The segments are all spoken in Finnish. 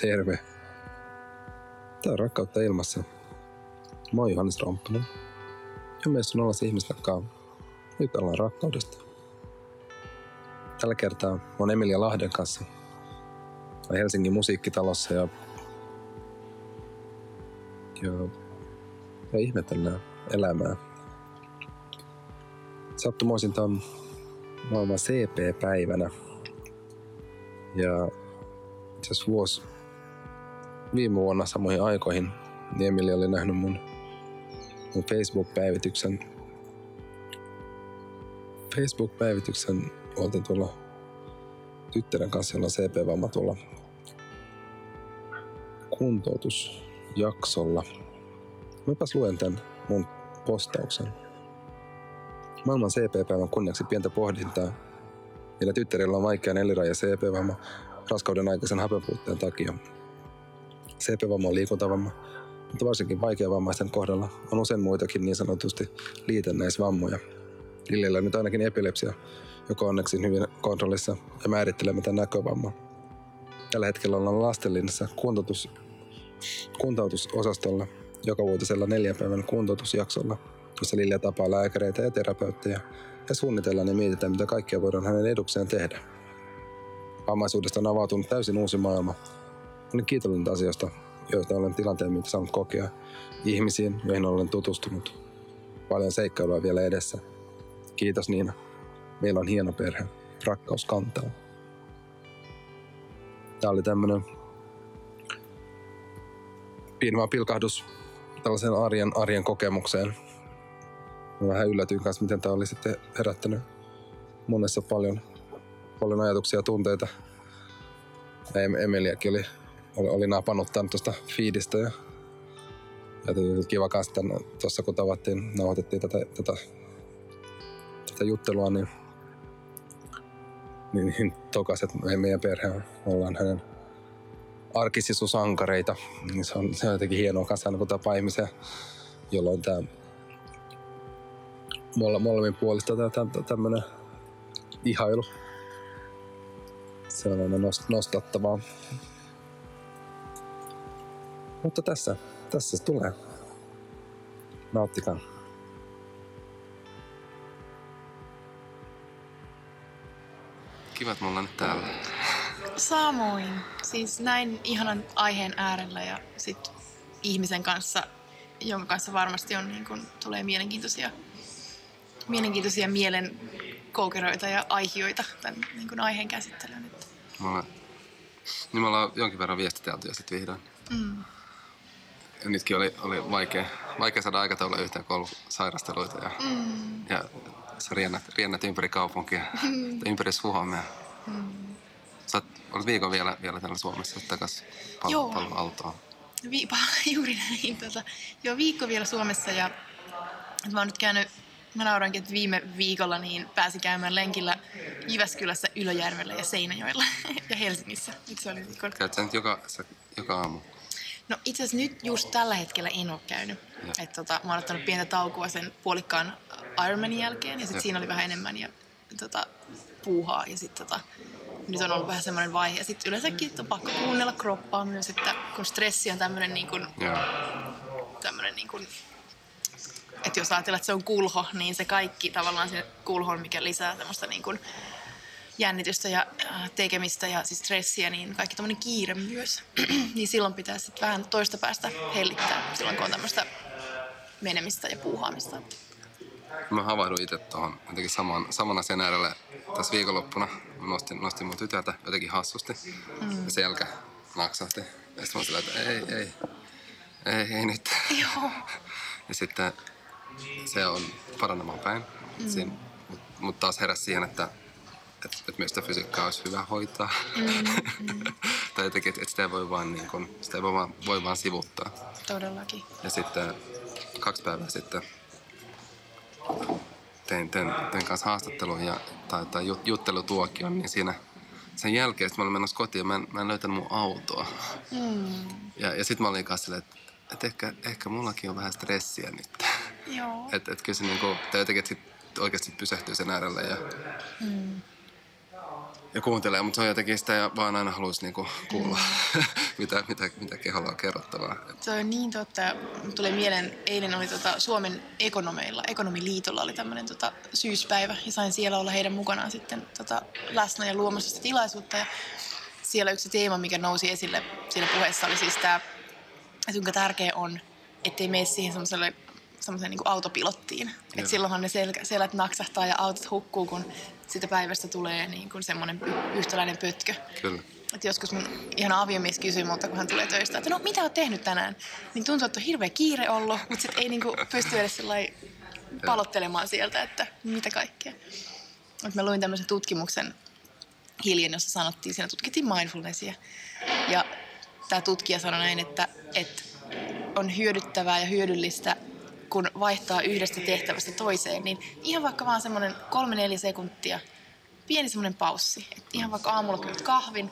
Terve. Tää on Rakkautta ilmassa. Mä oon Johannes Romppanen. Ja meissä on olla ihmistakkaan. Jutellaan rakkaudesta. Tällä kertaa on Emilia Lahden kanssa Helsingin musiikkitalossa ja, ja, ja ihmetellään elämää. Sattumoisinta on maailman CP-päivänä. Ja itse asiassa vuosi viime vuonna samoihin aikoihin niin oli nähnyt mun, mun Facebook-päivityksen. Facebook-päivityksen oltiin tuolla tyttären kanssa, jolla on CP-vamma tuolla kuntoutusjaksolla. Mäpäs luen tämän mun postauksen. Maailman CP-päivän kunniaksi pientä pohdintaa. Meillä tyttärillä on vaikea neliraja CP-vamma raskauden aikaisen hapenpuutteen takia. CP-vamma on liikuntavamma, mutta varsinkin vaikeavammaisten kohdalla on usein muitakin niin sanotusti liitännäisvammoja. Lillellä nyt ainakin epilepsia, joka on onneksi hyvin kontrollissa ja määrittelemätön näkövamma. Tällä hetkellä ollaan lastenlinnassa kuntoutus, kuntoutusosastolla joka vuotisella neljän päivän kuntoutusjaksolla, jossa Lilja tapaa lääkäreitä ja terapeutteja ja suunnitellaan ja mietitään, mitä kaikkea voidaan hänen edukseen tehdä. Vammaisuudesta on avautunut täysin uusi maailma. Olen kiitollinen asioista, joista olen tilanteen myötä saanut kokea, ihmisiin, joihin olen tutustunut. Paljon seikkailua vielä edessä. Kiitos Niina. Meillä on hieno perhe. Rakkaus kantaa. Tämä oli tämmönen pieni pilkahdus tällaisen arjen, arjen kokemukseen. Mä vähän yllätyin kanssa, miten tämä oli sitten herättänyt monessa paljon, paljon ajatuksia ja tunteita. Ja Emeliäkin oli, oli, oli napannut tämän tuosta feedistä ja, ja kiva kanssa tuossa kun tavattiin, nauhoitettiin tätä, tätä, tätä juttelua, niin, niin, niin tokas, että meidän perhe ollaan hänen arkisisusankareita. Niin se on, se on jotenkin hienoa kanssa kun tapaa ihmisiä, jolloin tämä molemmin puolista tämmöinen ihailu. Se on aina nostattavaa. Mutta tässä, tässä se tulee. Nauttikaa. Kiva, että me ollaan nyt täällä. Samoin. Siis näin ihanan aiheen äärellä ja sit ihmisen kanssa, jonka kanssa varmasti on, niin kun, tulee mielenkiintoisia, mielenkiintoisia mielen koukeroita ja aihioita tämän niin kun aiheen käsittelyyn. Me niin me ollaan jonkin verran viestitelty ja sitten vihdoin. Mm. Nytkin oli, oli vaikea, vaikea saada aikataulua yhteen, kun ollut sairasteluita ja, mm. ja sä riennät, riennät ympäri kaupunkia, mm. ympäri Suomea. Mm. Sä olet viikon vielä, vielä täällä Suomessa takaisin pal- paloautoon. Vi- juuri näin. Tota, joo, viikko vielä Suomessa ja mä oon nyt käynyt Mä naurankin, että viime viikolla niin pääsi käymään lenkillä Jyväskylässä, Ylöjärvellä ja Seinäjoella ja Helsingissä. Nyt se oli viikon. Käyt sä nyt joka, joka aamu? No itse asiassa nyt just tällä hetkellä en ole käynyt. Et tota, mä oon ottanut pientä taukoa sen puolikkaan Ironmanin jälkeen ja sitten siinä oli vähän enemmän ja, tota, puuhaa ja sitten tota, nyt on ollut vähän semmoinen vaihe. Ja sitten yleensäkin on pakko kuunnella kroppaa myös, että kun stressi on tämmöinen niin kuin, tämmöinen niin kuin, että jos ajatellaan, että se on kulho, niin se kaikki tavallaan se kulho, mikä lisää tämmöistä niin kuin jännitystä ja äh, tekemistä ja siis stressiä, niin kaikki tämmöinen kiire myös. niin silloin pitää sitten vähän toista päästä hellittää, silloin kun on tämmöistä menemistä ja puuhaamista. Mä havahduin itse tuohon jotenkin saman, saman asian äärelle tässä viikonloppuna. Mä nostin, nostin mun tytöltä jotenkin hassusti mm. ja selkä naksahti. Ja sitten mä sillä, että ei, ei, ei, ei nyt. Joo. ja sitten se on paranemaan päin. Mm. Mutta mut taas heräsi siihen, että että et myös sitä fysiikkaa olisi hyvä hoitaa. Mm, mm. tai jotenkin, että et sitä, voi vaan, niin kun, sitä voi vaan, voi vaan sivuttaa. Todellakin. Ja sitten kaksi päivää sitten tein, tein, tein kanssa haastattelun ja, tai, tai juttelutuokion, niin siinä sen jälkeen mä olin menossa kotiin ja mä en, mä en löytänyt mun autoa. Mm. Ja, ja sitten mä olin kanssa silleen, että et ehkä, ehkä mullakin on vähän stressiä nyt. Joo. että et kyllä se niinku, tai jotenkin, että sit oikeasti pysähtyy sen äärelle ja, mm. Ja kuuntelee, mutta se on jotenkin sitä ja vaan aina haluaisi niinku kuulla, mm. mitä, mitä, mitä keholla on kerrottavaa. Se on niin totta. Tulee mieleen, eilen oli tota Suomen ekonomeilla, ekonomiliitolla oli tämmöinen tota syyspäivä ja sain siellä olla heidän mukanaan sitten tota läsnä ja luomassa sitä tilaisuutta. Ja siellä yksi teema, mikä nousi esille siinä puheessa oli siis tämä, että kuinka tärkeä on, ettei mene siihen semmoiselle semmoiseen niin autopilottiin. Että silloinhan ne sel- selät naksahtaa ja autot hukkuu, kun siitä päivästä tulee niin kuin semmoinen yhtäläinen pötkö. Kyllä. Et joskus mun ihan aviomies kysyy multa, kun hän tulee töistä, että no mitä oot tehnyt tänään? Niin tuntuu, että on hirveä kiire ollut, mutta sitten ei niinku pysty edes palottelemaan sieltä, että mitä kaikkea. Et mä luin tämmöisen tutkimuksen hiljen, jossa sanottiin, siinä tutkittiin mindfulnessia. Ja tämä tutkija sanoi näin, että, että on hyödyttävää ja hyödyllistä kun vaihtaa yhdestä tehtävästä toiseen, niin ihan vaikka vaan semmoinen kolme neljä sekuntia, pieni semmoinen paussi. Et ihan vaikka aamulla kyllä kahvin,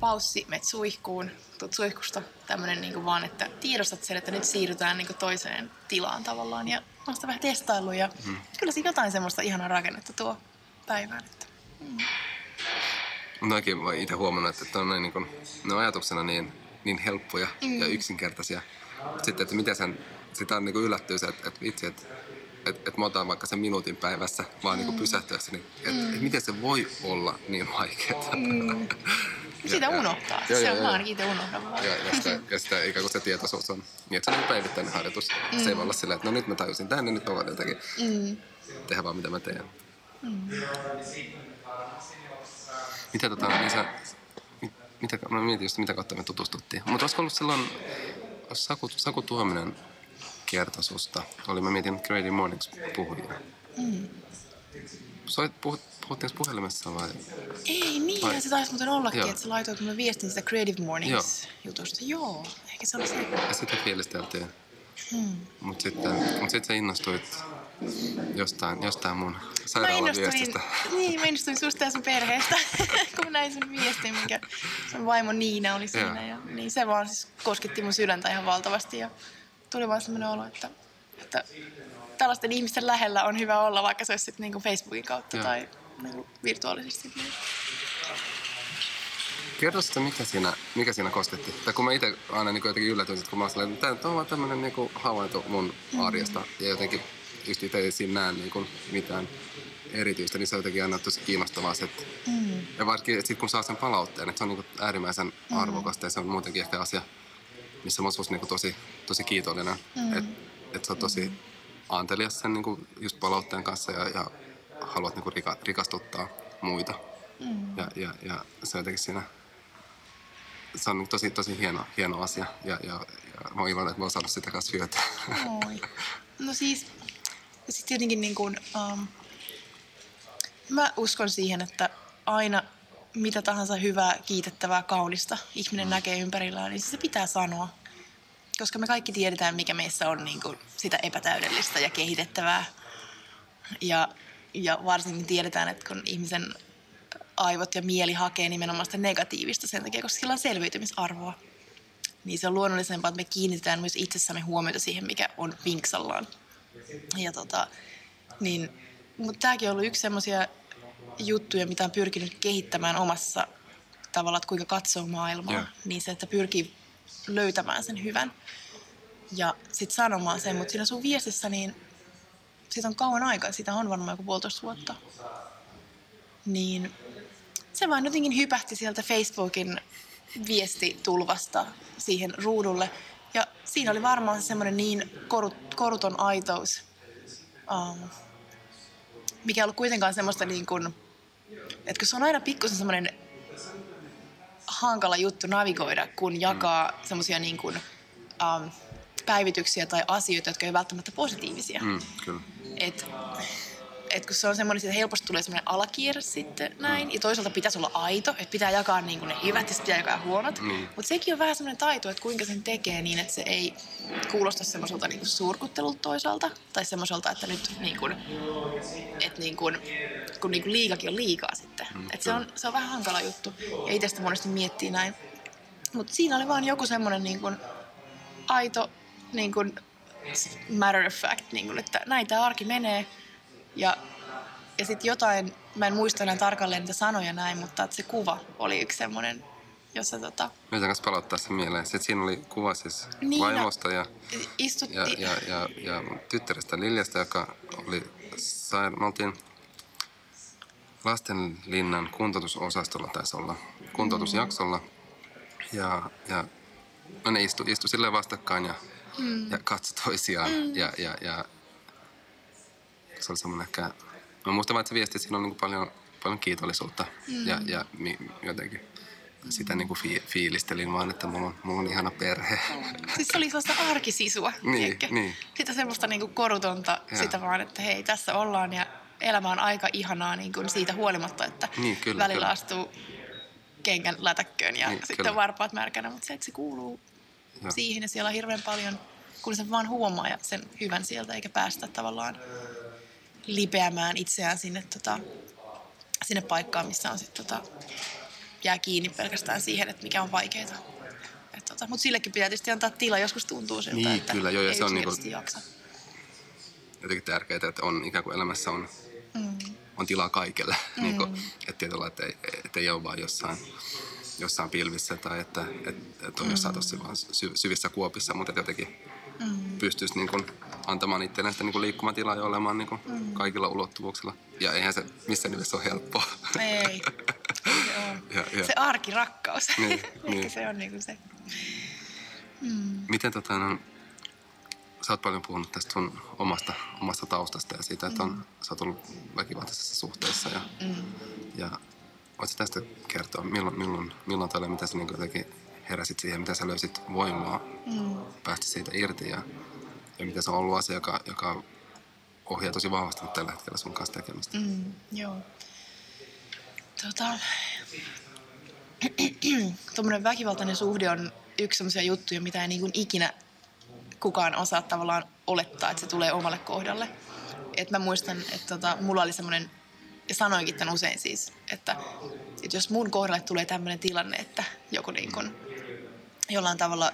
paussi, menet suihkuun, tuut suihkusta, tämmöinen niin vaan, että tiedostat sen, että nyt siirrytään niin toiseen tilaan tavallaan. Ja on sitä vähän testailu ja mm. kyllä siinä jotain semmoista ihanaa rakennetta tuo päivään. Että, mm. Mäkin olen itse huomannut, että on niin kuin, ne on ajatuksena niin, niin helppoja mm. ja yksinkertaisia. Sitten, että miten sen sitä on niin kuin yllättyy se, että, että vitsi, että että et mä otan vaikka sen minuutin päivässä vaan niinku mm. niin pysähtyessä, niin että mm. et miten se voi olla niin vaikeaa. Mm. Sitä unohtaa. Ja, se on vaan itse unohdan vaan. Ja, ja, sitä, ja sitä ikään kuin se tietoisuus on niin, että se on päivittäinen harjoitus. Mm. Se ei voi olla silleen, että no nyt mä tajusin niin nyt mä voin jotenkin mm. tehdä vaan mitä mä teen. Mm. Mitä tota, niin sä, mit, mitä, mä mietin just mitä kautta me tutustuttiin. Mutta olisiko ollut silloin, Saku, Saku Tuominen kertoi susta. Oli, mä mietin Creative Mornings puhujia. Mm. Soit, puhut, puhuttiinko puhelimessa vai? Ei niin, vai? se taisi muuten ollakin, Joo. että sä laitoit mulle viestin sitä Creative Mornings-jutusta. Joo, ehkä se oli se. Ja sitä fielisteltiin. Hmm. Mutta sitten, mut sit sä innostuit jostain, jostain mun sairaalaviestistä. Niin, mä innostuin susta ja sun perheestä, kun mä näin sun viestin, mikä sun vaimo Niina oli siinä. Ja, niin se vaan siis kosketti mun sydäntä ihan valtavasti. Ja tuli vaan sellainen olo, että, että tällaisten ihmisten lähellä on hyvä olla, vaikka se olisi sitten niin Facebookin kautta Joo. tai niin virtuaalisesti. Niin. Kerro sitä, mikä siinä, mikä siinä kosketti. Tai kun mä itse aina niin jotenkin yllätyin, että kun mä olin että tämä on vaan tämmöinen niin havainto mun mm. arjesta. Ja jotenkin just itse ei siinä näe niin kuin mitään erityistä, niin se on jotenkin aina tosi kiinnostavaa. Se, että, mm. Ja varsinkin sit kun saa sen palautteen, että se on niin äärimmäisen mm. arvokasta ja se on muutenkin ehkä asia, missä mä olisin niin tosi, tosi kiitollinen. Mm. Että et sä oot tosi antelias sen niin kuin just palautteen kanssa ja, ja haluat niin kuin rika, rikastuttaa muita. Mm. Ja, ja, ja se on jotenkin siinä, se on tosi, tosi hieno, hieno asia ja, ja, ja mä oon iloinen, että mä oon saanut sitä kanssa hyötyä. Oi. No siis, sitten tietenkin niin kuin, um, mä uskon siihen, että aina mitä tahansa hyvää, kiitettävää, kaunista ihminen mm. näkee ympärillään, niin se pitää sanoa. Koska me kaikki tiedetään, mikä meissä on niin kuin sitä epätäydellistä ja kehitettävää. Ja, ja varsinkin tiedetään, että kun ihmisen aivot ja mieli hakee nimenomaan sitä negatiivista sen takia, koska sillä on selviytymisarvoa. Niin se on luonnollisempaa, että me kiinnitetään myös itsessämme huomiota siihen, mikä on vinksallaan. Ja tota, niin, mutta tämäkin on ollut yksi semmoisia juttuja, mitä on pyrkinyt kehittämään omassa tavalla, että kuinka katsoo maailmaa. Yeah. Niin se, että pyrkii löytämään sen hyvän ja sitten sanomaan sen. Mutta siinä sun viestissä, niin siitä on kauan aikaa, sitä on varmaan joku puolitoista vuotta. Niin se vaan jotenkin hypähti sieltä Facebookin viestitulvasta siihen ruudulle. Ja siinä oli varmaan semmoinen niin korut, koruton aitous, um, mikä ei ollut kuitenkaan semmoista niin kuin, että kun se on aina pikkusen semmoinen hankala juttu navigoida, kun jakaa mm. semmoisia niin kuin, um, päivityksiä tai asioita, jotka ei välttämättä positiivisia. Mm, kyllä. Et, et kun se on semmoinen, että helposti tulee semmoinen alakierre sitten näin, mm. ja toisaalta pitäisi olla aito, että pitää jakaa niin kuin ne hyvät ja pitää jakaa huonot. Mm. Mutta sekin on vähän semmoinen taito, että kuinka sen tekee niin, että se ei kuulosta semmoiselta niin surkuttelulta toisaalta, tai semmoiselta, että nyt niin kuin, että niin kuin, kun niin kuin liikakin on liikaa sitten. Mm. Et se, on, se on vähän hankala juttu, ja itse sitä monesti miettii näin. Mutta siinä oli vaan joku semmoinen niin kuin aito niin kuin matter of fact, niin kuin, että näin tämä arki menee, ja, ja sitten jotain mä en muista enää tarkalleen niitä sanoja näin, mutta se kuva oli yksi semmoinen, jossa tota, Meidän kanssa palauttaa sen mieleen. Sitten siinä oli kuva siis Niin, no, vaimosta ja, istutti, ja, ja, ja, ja tyttärestä Liljasta, joka oli sain, me oltiin Lastenlinnan kuntoutusosastolla taisi olla, kuntoutusjaksolla. Ja, ja no ne istu, istu silleen vastakkain ja, mm. ja katso toisiaan. Mm. Ja, ja, ja se oli semmoinen ehkä, mä muistan vaan, että se viesti, että siinä on niin paljon, paljon kiitollisuutta mm. ja, ja mi, jotenkin sitä niin kuin fi, fiilistelin vaan, että mulla on, mulla on ihana perhe. Siis se oli sellaista arkisisua, Niin, niin. Sitä semmoista niinku korutonta, Joo. sitä vaan, että hei, tässä ollaan ja elämä on aika ihanaa niin kuin siitä huolimatta, että Niin, kyllä, välillä kyllä. astuu kenkän lätäkköön ja Niin, sitten kyllä. varpaat märkänä, mutta se, että se kuuluu Joo. siihen ja siellä on hirveän paljon, kun sen vaan huomaa ja sen hyvän sieltä eikä päästä tavallaan lipeämään itseään sinne, tota, sinne paikkaan, missä on sit, tota, jää kiinni pelkästään siihen, että mikä on vaikeaa. Tota, mutta sillekin pitää tietysti antaa tila. Joskus tuntuu siltä, Niin, että kyllä, joo, ja ei se on yksinkertaisesti jaksa. Jotenkin tärkeää, että on ikään kuin elämässä on, Mm. on tilaa kaikelle. Mm. Niin kuin, että tietyllä, että ei, että ei ole vaan jossain, jossain pilvissä tai että, että, että on jossain tosi vaan sy, syvissä kuopissa, mutta jotenkin Mm. pystyisi niin kuin antamaan itselleen sitä niin kuin liikkumatilaa ja olemaan niin kuin kaikilla ulottuvuuksilla. Ja eihän se missään nimessä ole helppoa. Ei. Se ole. Ja- ja- Se arkirakkaus. Niin, Ehkä niin. se on niinku se. Miten tota, no, sä oot paljon puhunut tästä sun omasta, omasta taustasta ja siitä, että on, sä oot ollut väkivaltaisessa suhteessa ja, Mm. ja voit sä tästä kertoa, milloin, milloin, milloin tai miten sä niin jotenkin heräsit siihen, miten sä löysit voimaa Mm. päästä siitä irti ja, ja miten se on ollut asia, joka, joka ohjaa tosi vahvasti nyt tällä hetkellä sun kanssa tekemistä. Mm. Joo. Tota... Tuommoinen väkivaltainen suhde on yksi sellaisia juttuja, mitä ei niin kuin ikinä kukaan osaa tavallaan olettaa, että se tulee omalle kohdalle. Et mä muistan, että tota, mulla oli semmoinen, ja sanoinkin tämän usein siis, että, että jos mun kohdalle tulee tämmöinen tilanne, että joku niin kuin jollain tavalla,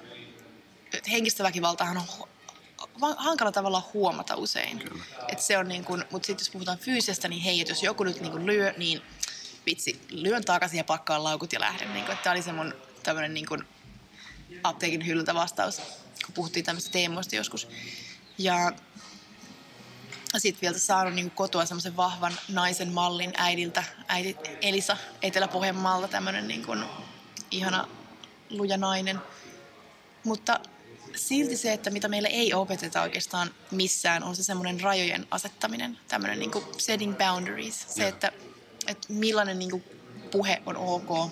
henkistä väkivaltaahan on hankala tavalla huomata usein. Kyllä. Et se on niin kuin, mutta sitten jos puhutaan fyysisestä, niin hei, jos joku nyt niin kuin lyö, niin vitsi, lyön takaisin ja pakkaan laukut ja lähden. Niin kuin, että tämä oli se mun tämmöinen niin kuin apteekin hyllyltä vastaus, kun puhuttiin tämmöistä teemoista joskus. Ja sitten vielä saanut niin kotoa semmoisen vahvan naisen mallin äidiltä, äiti Elisa Etelä-Pohjanmaalta, tämmöinen niin kuin ihana luja nainen. Mutta silti se, että mitä meille ei opeteta oikeastaan missään, on se semmoinen rajojen asettaminen, tämmöinen niin kuin setting boundaries. Se, että, että millainen niin kuin puhe on ok,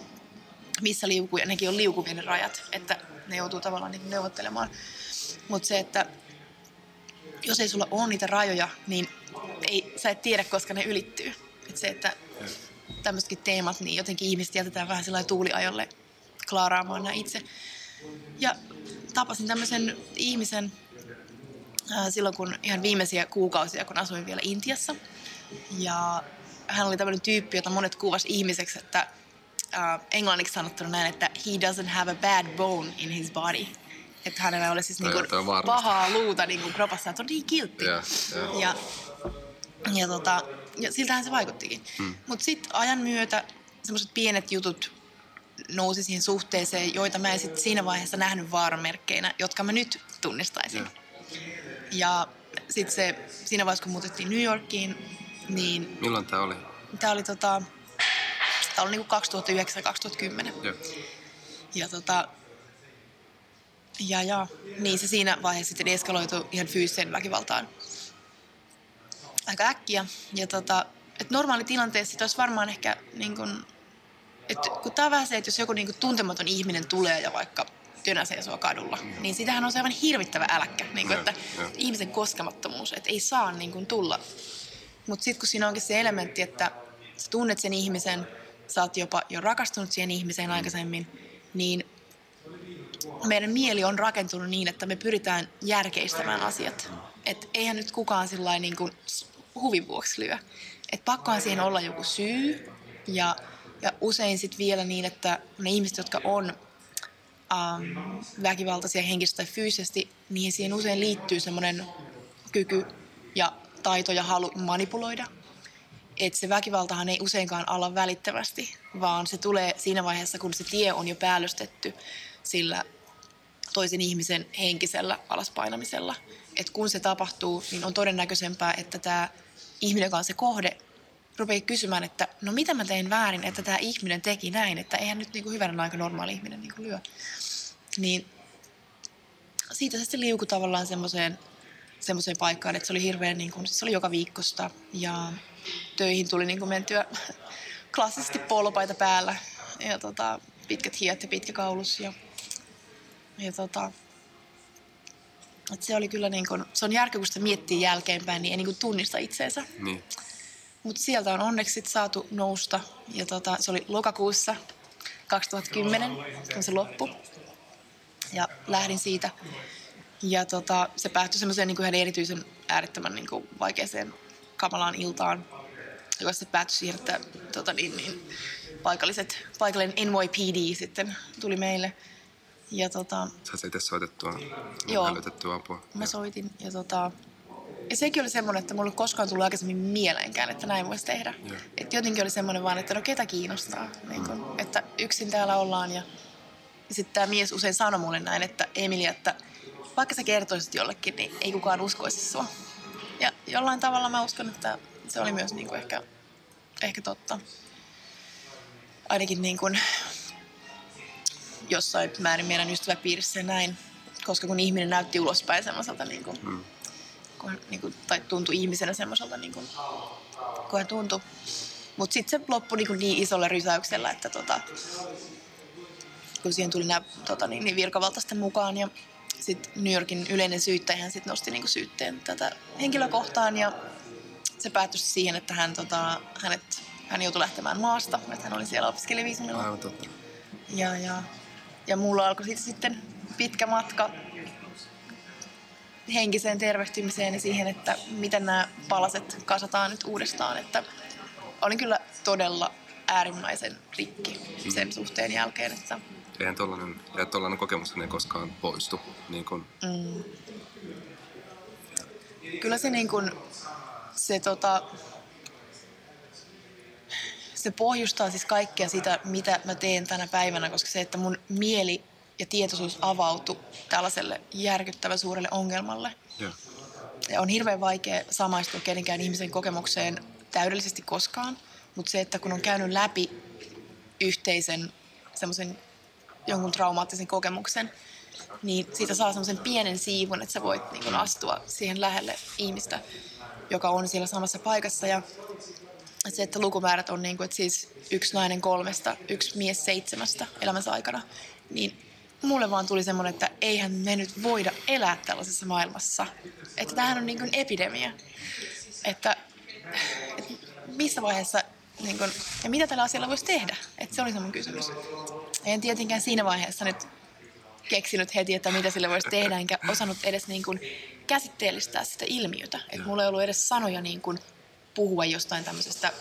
missä liukuu, ja nekin on liukuvia ne rajat, että ne joutuu tavallaan niin neuvottelemaan. Mutta se, että jos ei sulla ole niitä rajoja, niin ei, sä et tiedä, koska ne ylittyy. Et se, että tämmöisetkin teemat, niin jotenkin ihmiset jätetään vähän sillä tuuliajolle klaaraamaan nämä itse. Ja tapasin tämmöisen ihmisen ää, silloin, kun ihan viimeisiä kuukausia, kun asuin vielä Intiassa. Ja hän oli tämmöinen tyyppi, jota monet kuvasi ihmiseksi, että ää, englanniksi sanottuna näin, että he doesn't have a bad bone in his body. Että hänellä ei ole siis niinku pahaa luuta niinku kropassa, että on niin kiltti. Joo, joo. Ja, ja, tota, ja siltähän se vaikuttikin. Hmm. Mutta sitten ajan myötä semmoiset pienet jutut nousi siihen suhteeseen, joita mä en sit siinä vaiheessa nähnyt vaaramerkkeinä, jotka mä nyt tunnistaisin. Joo. Ja sitten se, siinä vaiheessa, kun muutettiin New Yorkiin, niin Milloin tämä oli? tämä oli, tota, tää oli niinku 2009-2010. Joo. Ja tota, ja, ja, niin se siinä vaiheessa sitten eskaloitui ihan fyysiseen väkivaltaan aika äkkiä. Ja tota, että normaali tilanteessa olisi varmaan ehkä niin kun, että kun tämä on vähän se, että jos joku niin kun tuntematon ihminen tulee ja vaikka tönäsee sua kadulla, niin sitähän on se aivan hirvittävä äläkkä, niin kun, Joo, että joo. ihmisen koskemattomuus, että ei saa niin kun tulla. Mutta sitten kun siinä onkin se elementti, että sä tunnet sen ihmisen, sä oot jopa jo rakastunut siihen ihmiseen aikaisemmin, niin meidän mieli on rakentunut niin, että me pyritään järkeistämään asiat. Et eihän nyt kukaan sillä niin kuin huvin vuoksi lyö. Et pakkohan siihen olla joku syy. Ja, ja usein sitten vielä niin, että ne ihmiset, jotka on ähm, väkivaltaisia henkisesti tai fyysisesti, niin siihen usein liittyy semmoinen kyky ja taito ja halu manipuloida. että se väkivaltahan ei useinkaan alla välittävästi, vaan se tulee siinä vaiheessa, kun se tie on jo päällystetty sillä toisen ihmisen henkisellä alaspainamisella. Et kun se tapahtuu, niin on todennäköisempää, että tämä ihminen, joka on se kohde, rupeaa kysymään, että no mitä mä tein väärin, että tämä ihminen teki näin, että eihän nyt niinku hyvänä aika normaali ihminen niinku lyö. Niin siitä se sitten liukui tavallaan semmoiseen semmoiseen paikkaan, että se oli hirveän, niin kuin, siis se oli joka viikosta ja töihin tuli niin kuin mentyä klassisesti polopaita päällä ja tota, pitkät hiet ja pitkä kaulus ja, ja tota, että se oli kyllä niin kuin, se on järkeä, kun sitä miettii jälkeenpäin, niin ei niin kuin tunnista itseensä. Niin. Mutta sieltä on onneksi sit saatu nousta ja tota, se oli lokakuussa 2010, kun se loppui. Ja lähdin siitä. Ja tota, se päättyi semmoiseen niin ihan erityisen äärettömän niin kuin vaikeaseen kamalaan iltaan, joka sitten päättyi siihen, että tota, niin, niin, paikalliset, paikallinen NYPD sitten tuli meille. Ja tota, Sä itse soitettua, Joo. apua. mä soitin ja tota, ja sekin oli semmoinen, että mulla ei koskaan tullut aikaisemmin mieleenkään, että näin voisi tehdä. Että jotenkin oli semmoinen vaan, että no ketä kiinnostaa. Niin kun, että yksin täällä ollaan ja, ja sitten tämä mies usein sanoi mulle näin, että Emilia, että vaikka sä kertoisit jollekin, niin ei kukaan uskoisi sua. Ja jollain tavalla mä uskon, että se oli myös niin kuin ehkä, ehkä totta. Ainakin niin kuin jossain määrin meidän ystäväpiirissä näin. Koska kun ihminen näytti ulospäin semmoiselta, niin kuin, Mm. Kun niin kuin, tai tuntui ihmisenä semmoiselta, niin kuin, kun hän tuntui. Mutta sitten se loppui niin, kuin niin isolla rysäyksellä, että tota, kun siihen tuli nämä tota, niin, niin virkavaltaisten mukaan ja sitten New Yorkin yleinen syyttäjä sit nosti niin kuin syytteen tätä henkilökohtaan ja se päättyi siihen, että hän, tota, hänet, hän joutui lähtemään maasta, että hän oli siellä opiskelijaviisumilla. Aivan totta. Ja, ja, ja mulla alkoi sitten pitkä matka henkiseen tervehtymiseen ja siihen, että miten nämä palaset kasataan nyt uudestaan. Että olin kyllä todella äärimmäisen rikki sen suhteen jälkeen, että Eihän tollanen, ja tollanen kokemus ei koskaan poistu. Niin kun, mm, kyllä se niin kuin, se tota, se pohjustaa siis kaikkea sitä, mitä mä teen tänä päivänä, koska se, että mun mieli ja tietoisuus avautui tällaiselle järkyttävän suurelle ongelmalle. joo. Ja on hirveän vaikea samaistua kenenkään ihmisen kokemukseen täydellisesti koskaan, mutta se, että kun on käynyt läpi yhteisen semmoisen jonkun traumaattisen kokemuksen, niin siitä saa semmoisen pienen siivun, että sä voit niin kun astua siihen lähelle ihmistä, joka on siellä samassa paikassa. Ja että se, että lukumäärät on niin kuin, että siis yksi nainen kolmesta, yksi mies seitsemästä elämänsä aikana, niin mulle vaan tuli semmoinen, että eihän me nyt voida elää tällaisessa maailmassa. Että tämähän on niin kuin epidemia. Että, että missä vaiheessa niin kuin, ja mitä tällä asialla voisi tehdä? Että se oli semmoinen kysymys. En tietenkään siinä vaiheessa nyt keksinyt heti, että mitä sille voisi tehdä, enkä osannut edes niin kuin käsitteellistää sitä ilmiötä. Että mulla ei ollut edes sanoja niin kuin puhua jostain tämmöisestä,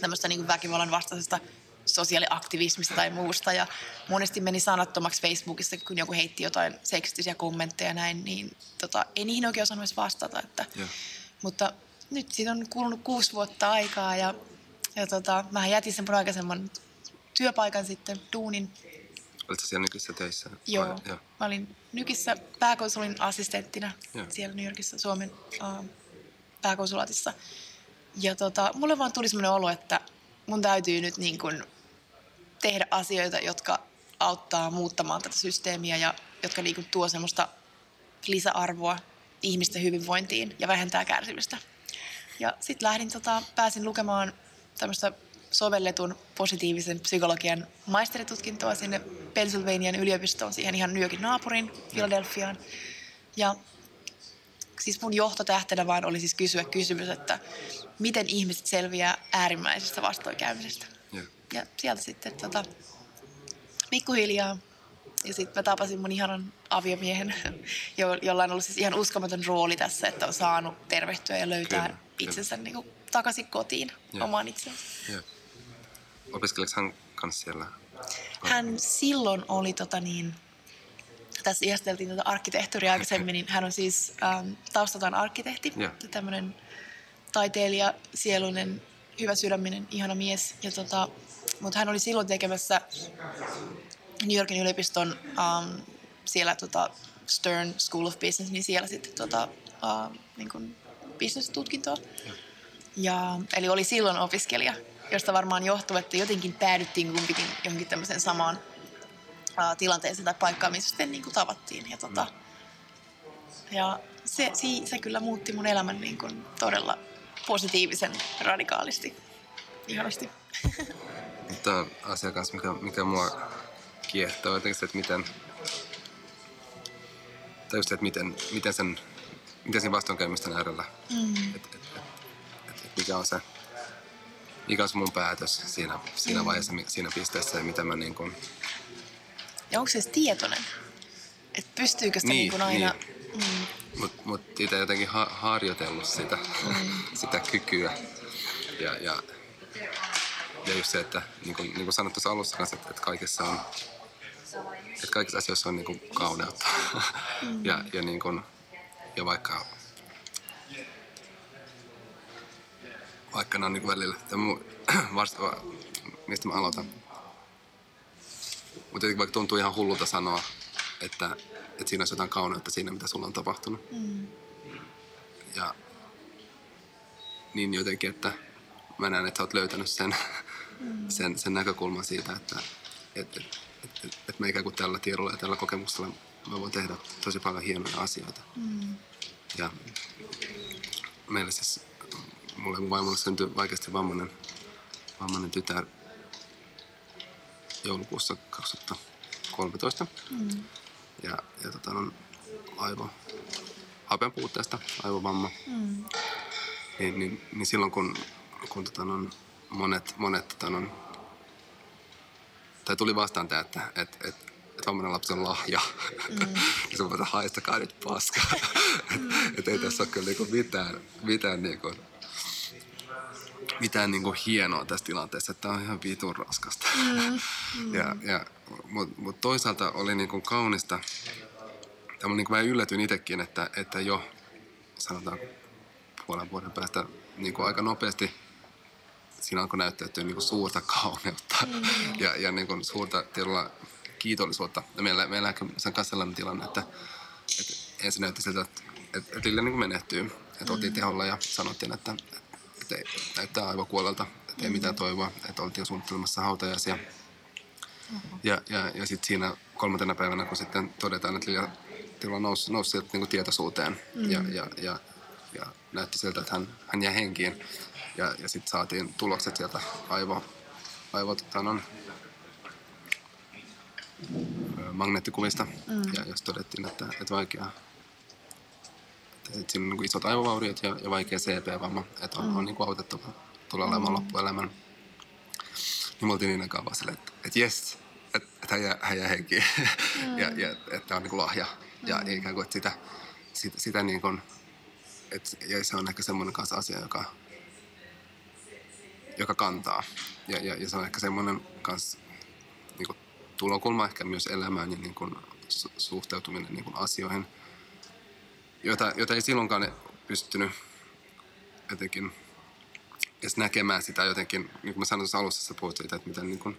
tämmöistä niin kuin väkivallan vastaisesta sosiaaliaktivismista tai muusta. Ja monesti meni sanattomaksi Facebookissa, kun joku heitti jotain seksistisiä kommentteja ja näin, niin tota, ei niihin oikein osannut edes vastata. Että, Joo. mutta nyt siitä on kulunut kuusi vuotta aikaa ja, ja tota, mä jätin sen mun aikaisemman työpaikan sitten, duunin. Olitko siellä nykyisissä töissä? Vai- Joo. joo. Mä olin Nykissä pääkonsulin assistenttina Joo. siellä New Yorkissa Suomen uh, pääkonsulaatissa. Ja tota, mulle vaan tuli semmoinen olo, että mun täytyy nyt niin kun tehdä asioita, jotka auttaa muuttamaan tätä systeemiä ja jotka niin kun tuo semmoista lisäarvoa ihmisten hyvinvointiin ja vähentää kärsimystä. Ja sitten lähdin, tota, pääsin lukemaan tämmöistä sovelletun positiivisen psykologian maisteritutkintoa sinne Pennsylvanian yliopistoon, siihen ihan New Yorkin naapurin, Philadelphiaan. Ja siis mun johtotähtenä vaan oli siis kysyä kysymys, että miten ihmiset selviää äärimmäisestä vastoinkäymisestä. Ja sieltä sitten tota, pikkuhiljaa. Ja sitten mä tapasin mun ihanan aviomiehen, jo- jolla on ollut siis ihan uskomaton rooli tässä, että on saanut tervehtyä ja löytää Kyllä, itsensä niin kuin takaisin kotiin, Joo. omaan itsensä. Opiskeliko hän kanssa siellä? Hän silloin oli tota niin, tässä iasteltiin tätä arkkitehtuuria aikaisemmin, niin hän on siis ähm, taustaltaan arkkitehti, Joo. tämmöinen taiteilija, sieluinen hyvä sydäminen, ihana mies. Ja tota, mutta hän oli silloin tekemässä New Yorkin yliopiston um, siellä tota Stern School of Business, niin siellä sitten tota, uh, niin kuin business-tutkintoa. Ja, eli oli silloin opiskelija, josta varmaan johtuu, että jotenkin päädyttiin kumpikin johonkin tämmöiseen samaan uh, tilanteeseen tai paikkaan, missä sitten niin kuin tavattiin. Ja, tota, ja se, se, se kyllä muutti mun elämän niin kuin todella positiivisen radikaalisti. Ihanasti. Tämä on asia kanssa, mikä, mikä mua kiehtoo jotenkin, että miten, tai just, että miten, miten sen, miten sen vastoinkäymisten äärellä, mm. että et, et, et, et mikä on se, mikä on se mun päätös siinä, siinä mm. vaiheessa, siinä pisteessä ja mitä mä niin kuin... Ja onko se tietoinen? Että pystyykö sitä niin, niin kuin aina... Niin. Mm. Mutta mut itse jotenkin ha- harjoitellut sitä, mm. sitä kykyä. Ja, ja, ja just se, että niin kuin, niin kuin sanottu tuossa alussa kanssa, että, että kaikessa on että kaikissa asioissa on niin kuin kauneutta. Mm. ja, ja, niin kuin, ja vaikka, vaikka ne on niin kuin välillä, vasta, mistä mä aloitan. Mutta vaikka tuntuu ihan hullulta sanoa, että, että siinä olisi jotain kauneutta siinä, mitä sulla on tapahtunut. Mm. Ja niin jotenkin, että mä näen, että sä oot löytänyt sen. sen, sen näkökulman siitä, että, että, että, että, että mä ikään kuin tällä tiedolla ja tällä kokemuksella mä voin tehdä tosi paljon hienoja asioita. Mm. Ja meillä siis, mulle mun vaimolle syntyi vaikeasti vammainen, vammainen tytär joulukuussa 2013. Mm. Ja, ja tota, on aivo, hapen puutteesta, aivovamma. Mm. Niin, niin, niin, silloin kun, kun tota, on monet, monet tota, on, tai tuli vastaan tämä, että et, et, et vammainen lapsi on lahja. Mm. ja sun pitää haistakaa nyt paskaa. mm. että ei tässä ole kyllä niinku mitään, mitään, niinku, mitään niinku hienoa tässä tilanteessa. Että tämä on ihan vitun raskasta. Mm. Mm. ja, ja, Mutta mut toisaalta oli niinku kaunista. Tämä niinku mä yllätyin itsekin, että, että jo sanotaan puolen vuoden päästä niinku aika nopeasti – siinä alkoi näyttäytyä niin kuin suurta kauneutta mm. ja, ja niin kuin suurta tietyllä kiitollisuutta. Ja meillä, meillä on kanssa sellainen tilanne, että, että ensin näytti siltä, että, että, Lille niin menehtyy. Että mm. oltiin teholla ja sanottiin, että, että ei, näyttää aivan kuolelta, että ei mm. mitään toivoa. Että oltiin suunnittelemassa hautajaisia. Ja, ja, ja sitten siinä kolmantena päivänä, kun sitten todetaan, että Lilla Tila nousi, nousi sieltä niin tietoisuuteen mm. ja, ja, ja, ja näytti siltä, että hän, hän jäi henkiin ja, ja sitten saatiin tulokset sieltä aivo, aivo tota, non, magneettikuvista. Mm. Ja jos todettiin, että, että vaikea, että sit siinä on niin isot aivovauriot ja, ja vaikea CP-vamma, että on, mm. on niin autettava tulee olemaan mm. loppuelämän. Niin me oltiin niin aikaa vaan silleen, että, että jes, että, että hän, jää, hän jää henkiin mm. ja, ja että on niin kuin lahja. Mm. Ja ikään kuin, että sitä, sitä, sitä niin kuin, että, ja se on ehkä semmoinen kanssa asia, joka joka kantaa. Ja, ja, ja se on ehkä semmoinen kans, niin kuin, tulokulma ehkä myös elämään ja niin kuin, su- suhteutuminen niin kuin asioihin, joita, joita ei silloinkaan pystynyt jotenkin edes näkemään sitä jotenkin, niin kuin mä sanoin tuossa alussa, sä puhuit siitä, että miten niin kuin,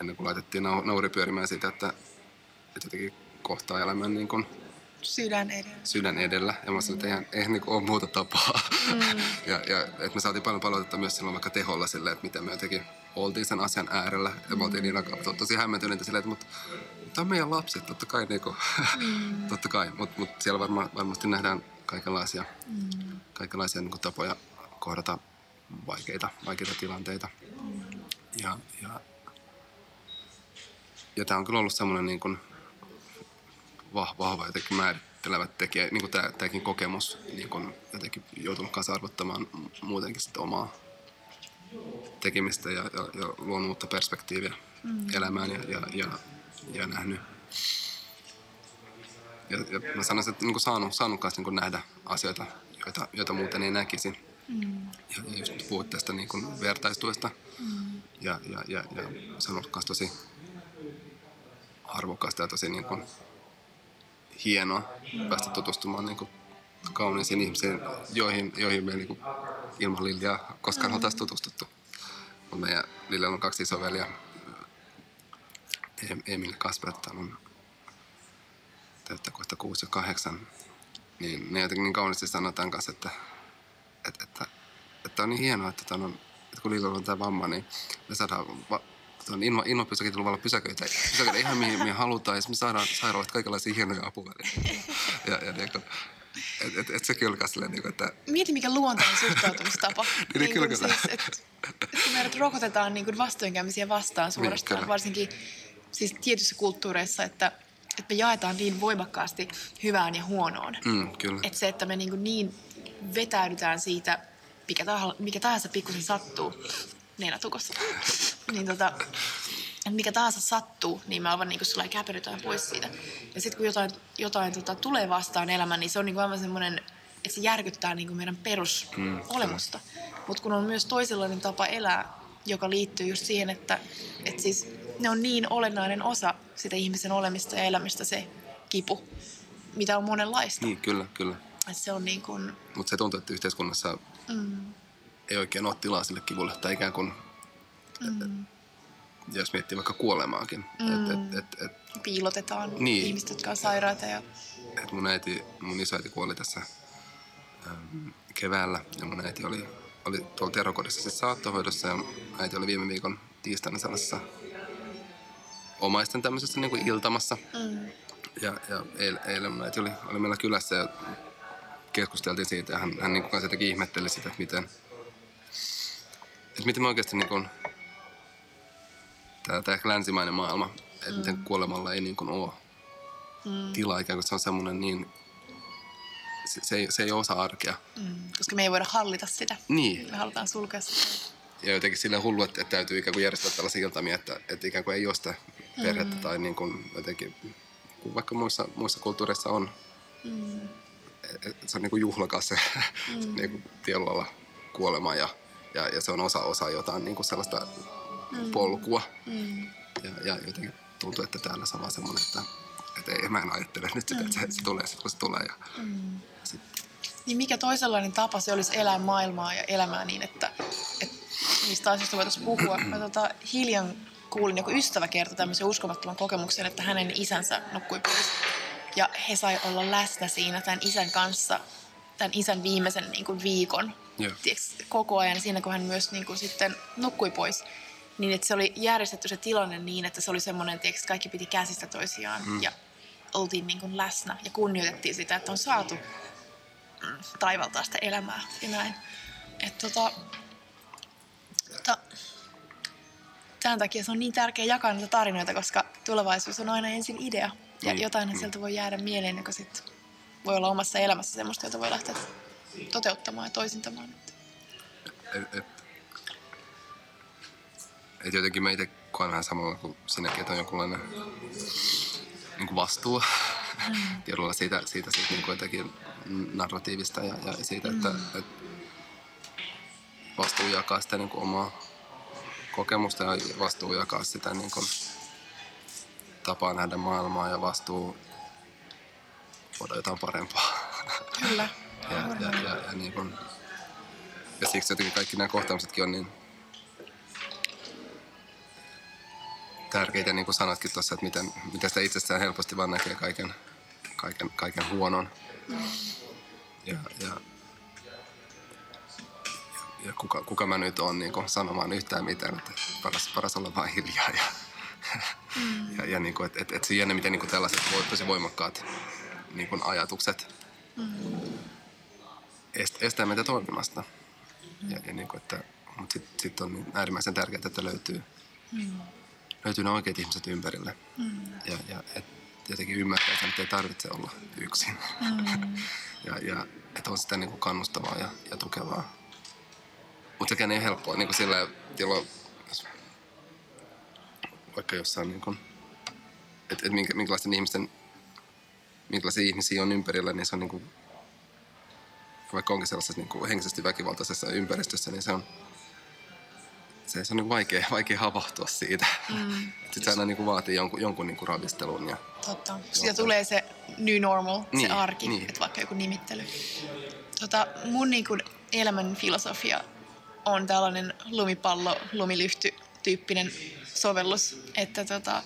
ennen kuin laitettiin nauri pyörimään siitä, että, että jotenkin kohtaa elämän niin kuin, Sydän edellä. Sydän edellä. Ja mä sanoin, että eihän, eihän niin ole muuta tapaa. Mm. ja, ja että me saatiin paljon palautetta myös silloin vaikka teholla sille, että miten me jotenkin oltiin sen asian äärellä. Ja me oltiin niin aikaa tosi hämmentyneitä silleen, että mutta, tämä on meidän lapset, totta kai. Niin kuin, mm. totta kai. Mutta mut siellä varma, varmasti nähdään kaikenlaisia, mm. kaikenlaisia niin kuin tapoja kohdata vaikeita, vaikeita tilanteita. Mm. Ja, ja, ja tämä on kyllä ollut semmoinen niin kuin, vahva, jotenkin määrittelevä tekijä, niin kuin tämä, tämäkin kokemus niin kuin jotenkin joutunut kanssa arvottamaan muutenkin sitä omaa tekemistä ja, ja, ja luonut uutta perspektiiviä mm. elämään ja, ja, ja, ja nähnyt. Ja, ja mä sanoisin, että niin saanut, saanut kanssa niin nähdä asioita, joita, joita muuten ei näkisi. Mm. Ja, ja just puhut tästä niin kuin vertaistuesta. Mm. Ja, ja, ja, ja ollut tosi arvokasta ja tosi niin kuin hienoa päästä tutustumaan niin kauniisiin ihmisiin, joihin, joihin me niin ilman Liljaa koskaan mm. oltaisiin tutustuttu. Mutta meidän Liljalla on kaksi isoveliä, Emil Kasper, on täyttä kohta kuusi ja kahdeksan. Niin ne jotenkin niin kauniisti sanotaan kanssa, että, että, että, että on niin hienoa, että, on, että kun Lillalla on tämä vamma, niin me saadaan va, tuon ilma, ilmapysäköitä pysäköitä, pysäköitä ihan mihin, mihin halutaan, ja me saadaan sairaalat kaikenlaisia hienoja apuvälineitä. Ja, ja niin kuin, et, et, et oli silleen, niin kuin, että... Mieti, mikä luontainen suhtautumistapa. niin, niin kyllä, siis, et, et, meidät rokotetaan niin kuin vastoinkäymisiä vastaan niin, suorastaan, niin, varsinkin siis tietyissä kulttuureissa, että, että me jaetaan niin voimakkaasti hyvään ja huonoon. Mm, kyllä. Että se, että me niin, niin vetäydytään siitä, mikä tahansa, mikä tahansa pikkusen sattuu, nenätukossa, niin tota, mikä tahansa sattuu, niin me aivan niin kuin käperrytään pois siitä. Ja sitten kun jotain, jotain tota, tulee vastaan elämään, niin se on niin kuin aivan semmoinen, että se järkyttää niin kuin meidän perusolemusta. Mm, Mutta kun on myös toisenlainen tapa elää, joka liittyy just siihen, että, että siis ne on niin olennainen osa sitä ihmisen olemista ja elämistä se kipu, mitä on monenlaista. Niin, kyllä, kyllä. Et se on niin kuin... Mutta se tuntuu, että yhteiskunnassa mm. Ei oikein ole tilaa sille kivulle, tai ikään kuin... Mm jos miettii vaikka kuolemaakin. Mm. Et, et, et, et, Piilotetaan niin, ihmiset, jotka on sairaita. Ja... Et mun, äiti, mun isoäiti kuoli tässä ähm, keväällä ja mun äiti oli, oli tuolla terokodissa siis saattohoidossa ja äiti oli viime viikon tiistaina sellaisessa omaisten tämmöisessä niin kuin iltamassa. Mm. Ja, ja eilen, eilen mun äiti oli, oli meillä kylässä ja keskusteltiin siitä ja hän, hän niin kuin jotenkin ihmetteli sitä, että miten, että miten me oikeasti niin kuin, tämä, tämä ehkä länsimainen maailma, että mm. miten kuolemalla ei niin kuin ole mm. tilaa, ikään kuin se on semmoinen niin, se, se, ei, se ei ole osa arkea. Mm. Koska me ei voida hallita sitä. Niin. Me halutaan sulkea sitä. Ja jotenkin sille hullu, että, että täytyy ikään kuin järjestää tällaisia iltamia, että, että ikään kuin ei ole sitä perhettä mm. tai niin kuin jotenkin, kun vaikka muissa, muissa kulttuureissa on, mm. että se on niin kuin juhlakas se, mm. se niin kuin kuolema ja, ja, ja, se on osa, osa jotain niin kuin sellaista mm. polkua. Mm. Ja, ja jotenkin tuntuu, että täällä se on vaan semmoinen, että, että ei, mä en ajattele nyt sitä, mm. että se, se tulee sitten, kun se tulee. Ja, mm. sit. Niin mikä toisenlainen tapa se olisi elää maailmaa ja elämää niin, että, että niistä asioista voitaisiin puhua. Mä tota, hiljan kuulin, joku ystävä kertoi tämmöisen uskomattoman kokemuksen, että hänen isänsä nukkui pois. Ja he sai olla läsnä siinä tämän isän kanssa, tämän isän viimeisen niin kuin viikon. Tiedätkö, koko ajan siinä, kun hän myös niin kuin, sitten nukkui pois niin että se oli järjestetty se tilanne niin, että se oli semmoinen, että kaikki piti käsistä toisiaan mm. ja oltiin niin kuin läsnä ja kunnioitettiin sitä, että on saatu mm, taivaltaa sitä elämää ja näin. Että tota, tota, tämän takia se on niin tärkeää jakaa näitä tarinoita, koska tulevaisuus on aina ensin idea ja mm. jotain mm. sieltä voi jäädä mieleen, joka sitten voi olla omassa elämässä semmoista, jota voi lähteä toteuttamaan ja toisintamaan. Et, et, että jotenkin mä itse koen vähän samalla kuin sinäkin, että on jonkunlainen niin kuin vastuu mm. tiedolla siitä, siitä, siitä niin kuin jotenkin narratiivista ja, ja siitä, mm. että, että vastuu jakaa sitä niin kuin omaa kokemusta ja vastuu jakaa sitä niin kuin tapaa nähdä maailmaa ja vastuu voida jotain parempaa. Kyllä. ja, ja, ja, ja, niin kuin, ja siksi jotenkin kaikki nämä kohtaamisetkin on niin tärkeitä, niin kuin sanotkin tuossa, että miten, miten sitä itsestään helposti vaan näkee kaiken, kaiken, kaiken huonon. Ja, ja, ja kuka, kuka mä nyt oon niin sanomaan yhtään mitään, että paras, paras olla vain hiljaa. Ja, mm. ja, ja niin kuin, että, että, että se jännä, miten niin kuin tällaiset tosi voimakkaat niin kuin ajatukset mm. Estää meitä toimimasta. Ja, ja niin kuin, että, mutta sitten sit on niin äärimmäisen tärkeää, että löytyy mm löytyy ne oikeat ihmiset ympärille. Mm. Ja, ja et jotenkin ymmärtää että ei tarvitse olla yksin. Mm. ja, ja että on sitä niin kuin kannustavaa ja, ja tukevaa. Mutta sekään ei ole helppoa. Niin kuin sillä, jolloin, vaikka jossain, niin kuin, että et minkälaisten ihmisten, minkälaisia ihmisiä on ympärillä, niin se on niin kuin, vaikka onkin sellaisessa niin kuin henkisesti väkivaltaisessa ympäristössä, niin se on se, se on niin vaikea, vaikea havahtua siitä. Mm. Sitten se aina niin kuin vaatii jonkun, jonkun niin kuin ravistelun. Ja, Totta. Siitä tulee se new normal, Niin, se arki, niin. että vaikka joku nimittely. Tota, mun niin kuin elämän filosofia on tällainen lumipallo, lumilyhty tyyppinen sovellus. Että tota,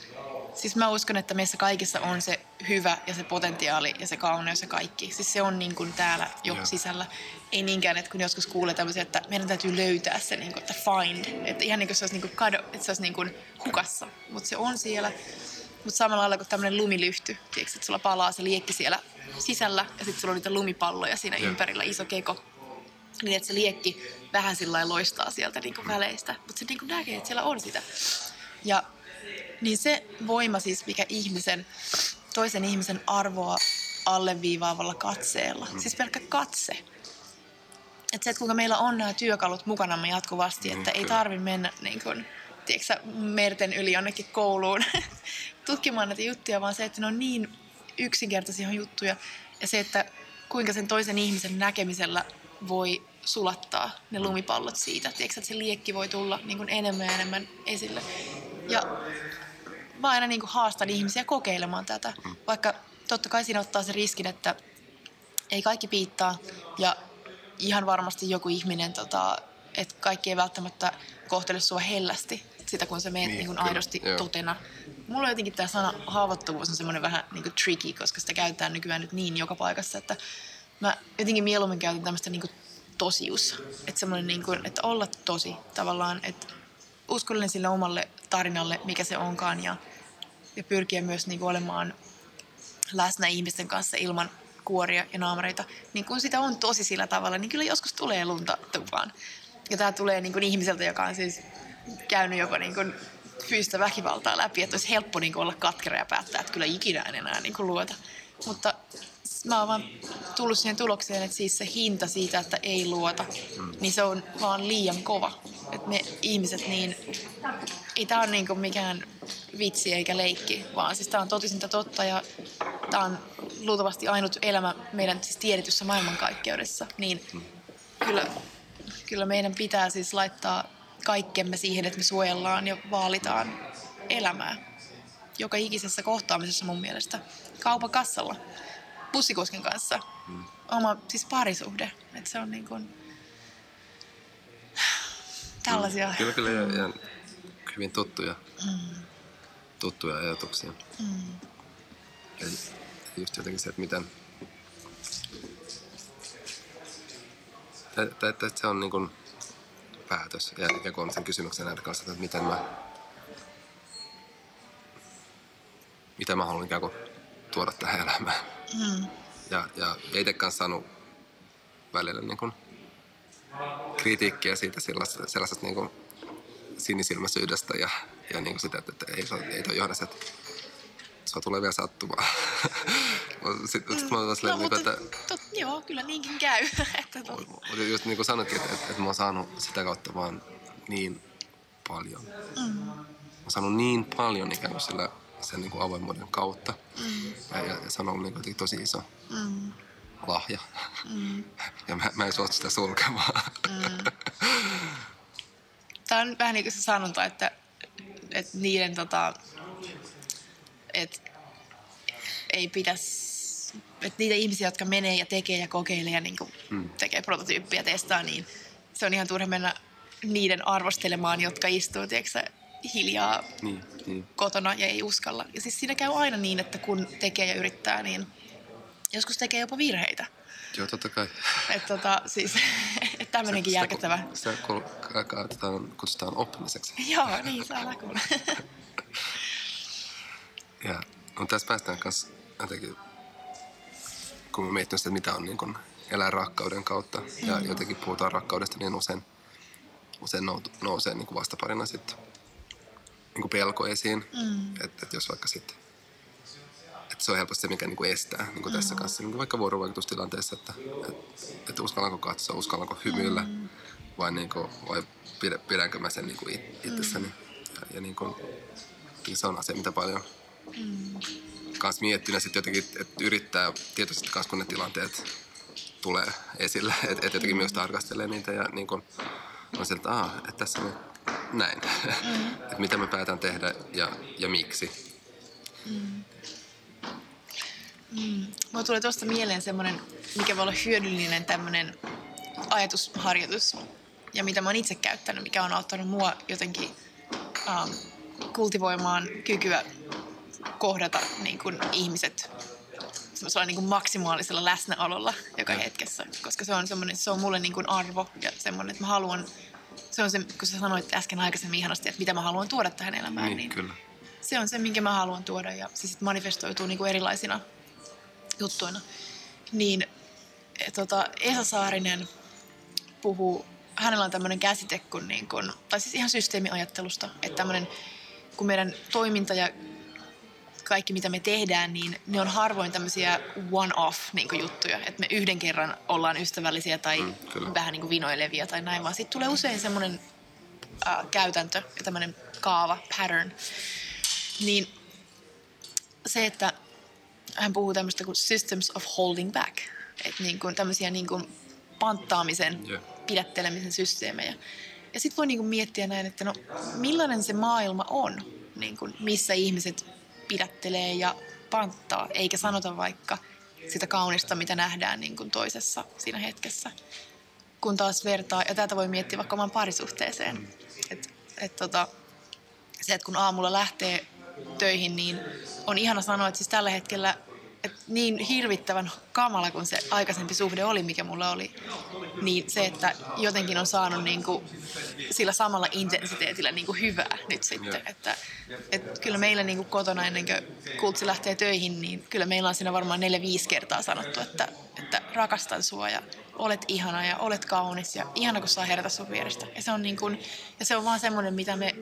siis mä uskon, että meissä kaikissa on se hyvä ja se potentiaali ja se kauneus ja kaikki. Siis se on niin kuin täällä jo Joo. sisällä. Ei niinkään, että kun joskus kuulee tämmöisiä, että meidän täytyy löytää se, niin kuin, että find. Että ihan niin kuin se olisi, niin kuin kado, että se olisi niin kuin hukassa. Mutta se on siellä. Mutta samalla lailla kuin tämmöinen lumilyhty, tiedätkö, että sulla palaa se liekki siellä sisällä ja sitten sulla on niitä lumipalloja siinä Joo. ympärillä, iso keko. Niin, että se liekki vähän sillä loistaa sieltä niin kuin väleistä, mutta se niin kuin näkee, että siellä on sitä. Ja niin se voima siis, mikä ihmisen, toisen ihmisen arvoa alleviivaavalla katseella, siis pelkkä katse. Että se, että kuinka meillä on nämä työkalut mukanamme jatkuvasti, Niin, että ei kyllä. tarvi mennä niin kuin, tiedätkö, merten yli jonnekin kouluun tutkimaan näitä juttuja, vaan se, että ne on niin yksinkertaisia juttuja. Ja se, että kuinka sen toisen ihmisen näkemisellä voi sulattaa ne lumipallot siitä. Tiedätkö, että se liekki voi tulla niin kuin enemmän ja enemmän esille. Ja mä aina niin kuin haastan ihmisiä kokeilemaan tätä, vaikka totta kai siinä ottaa se riskin, että ei kaikki piittaa ja ihan varmasti joku ihminen, tota, että kaikki ei välttämättä kohtele sua hellästi sitä, kun sä meet Niin, niin, aidosti joo. totena. Mulla on jotenkin tämä sana haavoittuvuus on semmoinen vähän niin kuin tricky, koska sitä käytetään nykyään nyt niin joka paikassa, että mä jotenkin mieluummin käytän tämmöistä niin kuin tosius. Että semmoinen niin kuin, että olla tosi tavallaan, että uskollinen sille omalle tarinalle, mikä se onkaan ja, ja pyrkiä myös niin kuin olemaan läsnä ihmisten kanssa ilman kuoria ja naamareita, niin kun sitä on tosi sillä tavalla, niin kyllä joskus tulee lunta tupaan. Ja tämä tulee niin kuin ihmiseltä, joka on siis käynyt jopa niin kuin fyysistä väkivaltaa läpi, että olisi helppo niin kuin olla katkera ja päättää, että kyllä ikinä en enää niin kuin luota. Mutta mä oon vaan tullut siihen tulokseen, että siis se hinta siitä, että ei luota, niin se on vaan liian kova. Että me ihmiset niin, ei tää ole niinku mikään vitsi eikä leikki, vaan siis tää on totisinta totta ja tää on luultavasti ainut elämä meidän siis tiedetyssä maailmankaikkeudessa. Niin kyllä, kyllä meidän pitää siis laittaa kaikkemme siihen, että me suojellaan ja vaalitaan elämää. Joka ikisessä kohtaamisessa mun mielestä. Kaupan kassalla, bussikuskin kanssa. Oma siis parisuhde. Että se on niin kuin tällaisia. Kyllä, kyllä ja, ja hyvin tuttuja, tuttuja ajatuksia. Ja just jotenkin se, että miten... Tai, se on niin kuin päätös ja ikään kuin sen kysymyksen näiden kanssa, että miten mä... Mitä mä haluan ikään kuin tuoda tähän elämään. Mm. Ja, ja itse kanssa saanut välillä niin kuin kritiikkiä siitä sellaisesta, sellaisesta niin kuin sinisilmäisyydestä ja, ja niin kuin sitä, että, että ei, se- ei toi johda se, että sua tulee vielä sattumaan. Sitten sit mä oon silleen, no, niin kuin, mutta, että tot, joo, kyllä niinkin käy. että tot, mutta just niin kuin sanotkin, että, että, että mä oon saanut sitä kautta vaan niin paljon. Mm. Mä oon saanut niin paljon ikään kuin sillä, sen niin kuin avoimuuden kautta. Mm. Ja, ja, ja se on ollut niin kuin tosi iso mm, lahja. Mm. Ja mä, mä en suostu sitä sulkemaan. Tämä on vähän niin kuin se sanonta, että, että niiden tota, että ei pitäisi, että niitä ihmisiä, jotka menee ja tekee ja kokeilee ja niin kuin Mm. tekee prototyyppiä testaa, niin se on ihan turha mennä niiden arvostelemaan, jotka istuu, tiedätkö, hiljaa niin, niin. kotona ja ei uskalla. Ja siis siinä käy aina niin, että kun tekee ja yrittää, niin joskus tekee jopa virheitä. Joo, totta kai. Että tota, siis, että tämmöinenkin Sitä- järkyttävä. Sitä kul- ka- katsotaan, kutsutaan oppimiseksi. Joo, niin saa kuulla. Ja no, tässä päästään kanssa jotenkin, kun mä mietin sitä, mitä on niin kun elää rakkauden kautta. Ja jotenkin puhutaan rakkaudesta, niin usein, usein nou- nousee niin kuin vastaparina sitten niin kuin pelko esiin. Mm. Että et jos vaikka sitten se on helposti se, mikä niin kuin estää niin kuin tässä kanssa, niin kuin vaikka vuorovaikutustilanteessa, että, että, että uskallanko katsoa, uskallanko hymyillä vai, niin kuin, vai pidä, pidänkö mä sen niin kuin it- itsessäni. Ja, ja niin kuin, niin se on asia, mitä paljon kans miettinyt sitten jotenkin, että yrittää tietoisesti kanssa, kun ne tilanteet tulee esille, että et jotenkin myös tarkastelee niitä ja niin kun on sieltä, että, että tässä nyt näin. Mm. että mitä mä päätän tehdä ja, ja miksi. Mm. Mm. Mulla tulee tuosta mieleen semmoinen, mikä voi olla hyödyllinen tämmöinen ajatusharjoitus ja mitä mä oon itse käyttänyt, mikä on auttanut mua jotenkin um, kultivoimaan kykyä kohdata niin kuin ihmiset semmoisella niin kuin maksimaalisella läsnäololla joka ja. hetkessä, koska se on, semmoinen, se on mulle niin kuin arvo ja semmoinen, että mä haluan, se on se, kun sä sanoit äsken aikaisemmin ihanasti, että mitä mä haluan tuoda tähän elämään, niin, niin kyllä. se on se, minkä mä haluan tuoda ja se sitten manifestoituu niin kuin erilaisina juttuina. Niin tota, Esa Saarinen puhuu, hänellä on tämmöinen käsite kuin, niin kuin, tai siis ihan systeemiajattelusta, että tämmöinen, kun meidän toiminta ja kaikki mitä me tehdään, niin ne on harvoin tämmöisiä one-off niin juttuja, että me yhden kerran ollaan ystävällisiä tai mm, vähän niin kuin vinoilevia tai näin, vaan sitten tulee usein semmoinen äh, käytäntö ja tämmöinen kaava, pattern. Niin se, että hän puhuu tämmöistä kuin systems of holding back, että niin kuin tämmöisiä niin kuin panttaamisen, yeah. pidättelemisen systeemejä. Ja sitten voi niin kuin miettiä näin, että no millainen se maailma on, niin kuin missä ihmiset pidättelee ja panttaa, eikä sanota vaikka sitä kaunista, mitä nähdään niin kuin toisessa siinä hetkessä. Kun taas vertaa, ja tätä voi miettiä vaikka oman parisuhteeseen. Et, et tota, se, että kun aamulla lähtee töihin, niin on ihana sanoa, että siis tällä hetkellä että niin hirvittävän kamala kuin se aikaisempi suhde oli, mikä mulla oli, niin se, että jotenkin on saanut niin kuin sillä samalla intensiteetillä niin kuin hyvää nyt sitten. Että, että kyllä meillä niin kuin kotona ennen kuin kultsi lähtee töihin, niin kyllä meillä on siinä varmaan neljä-viisi kertaa sanottu, että, että rakastan sua ja olet ihana ja olet kaunis ja ihana, kun saa herätä sun vierestä. Ja se on, niin kuin, ja se on vaan semmoinen, mitä me,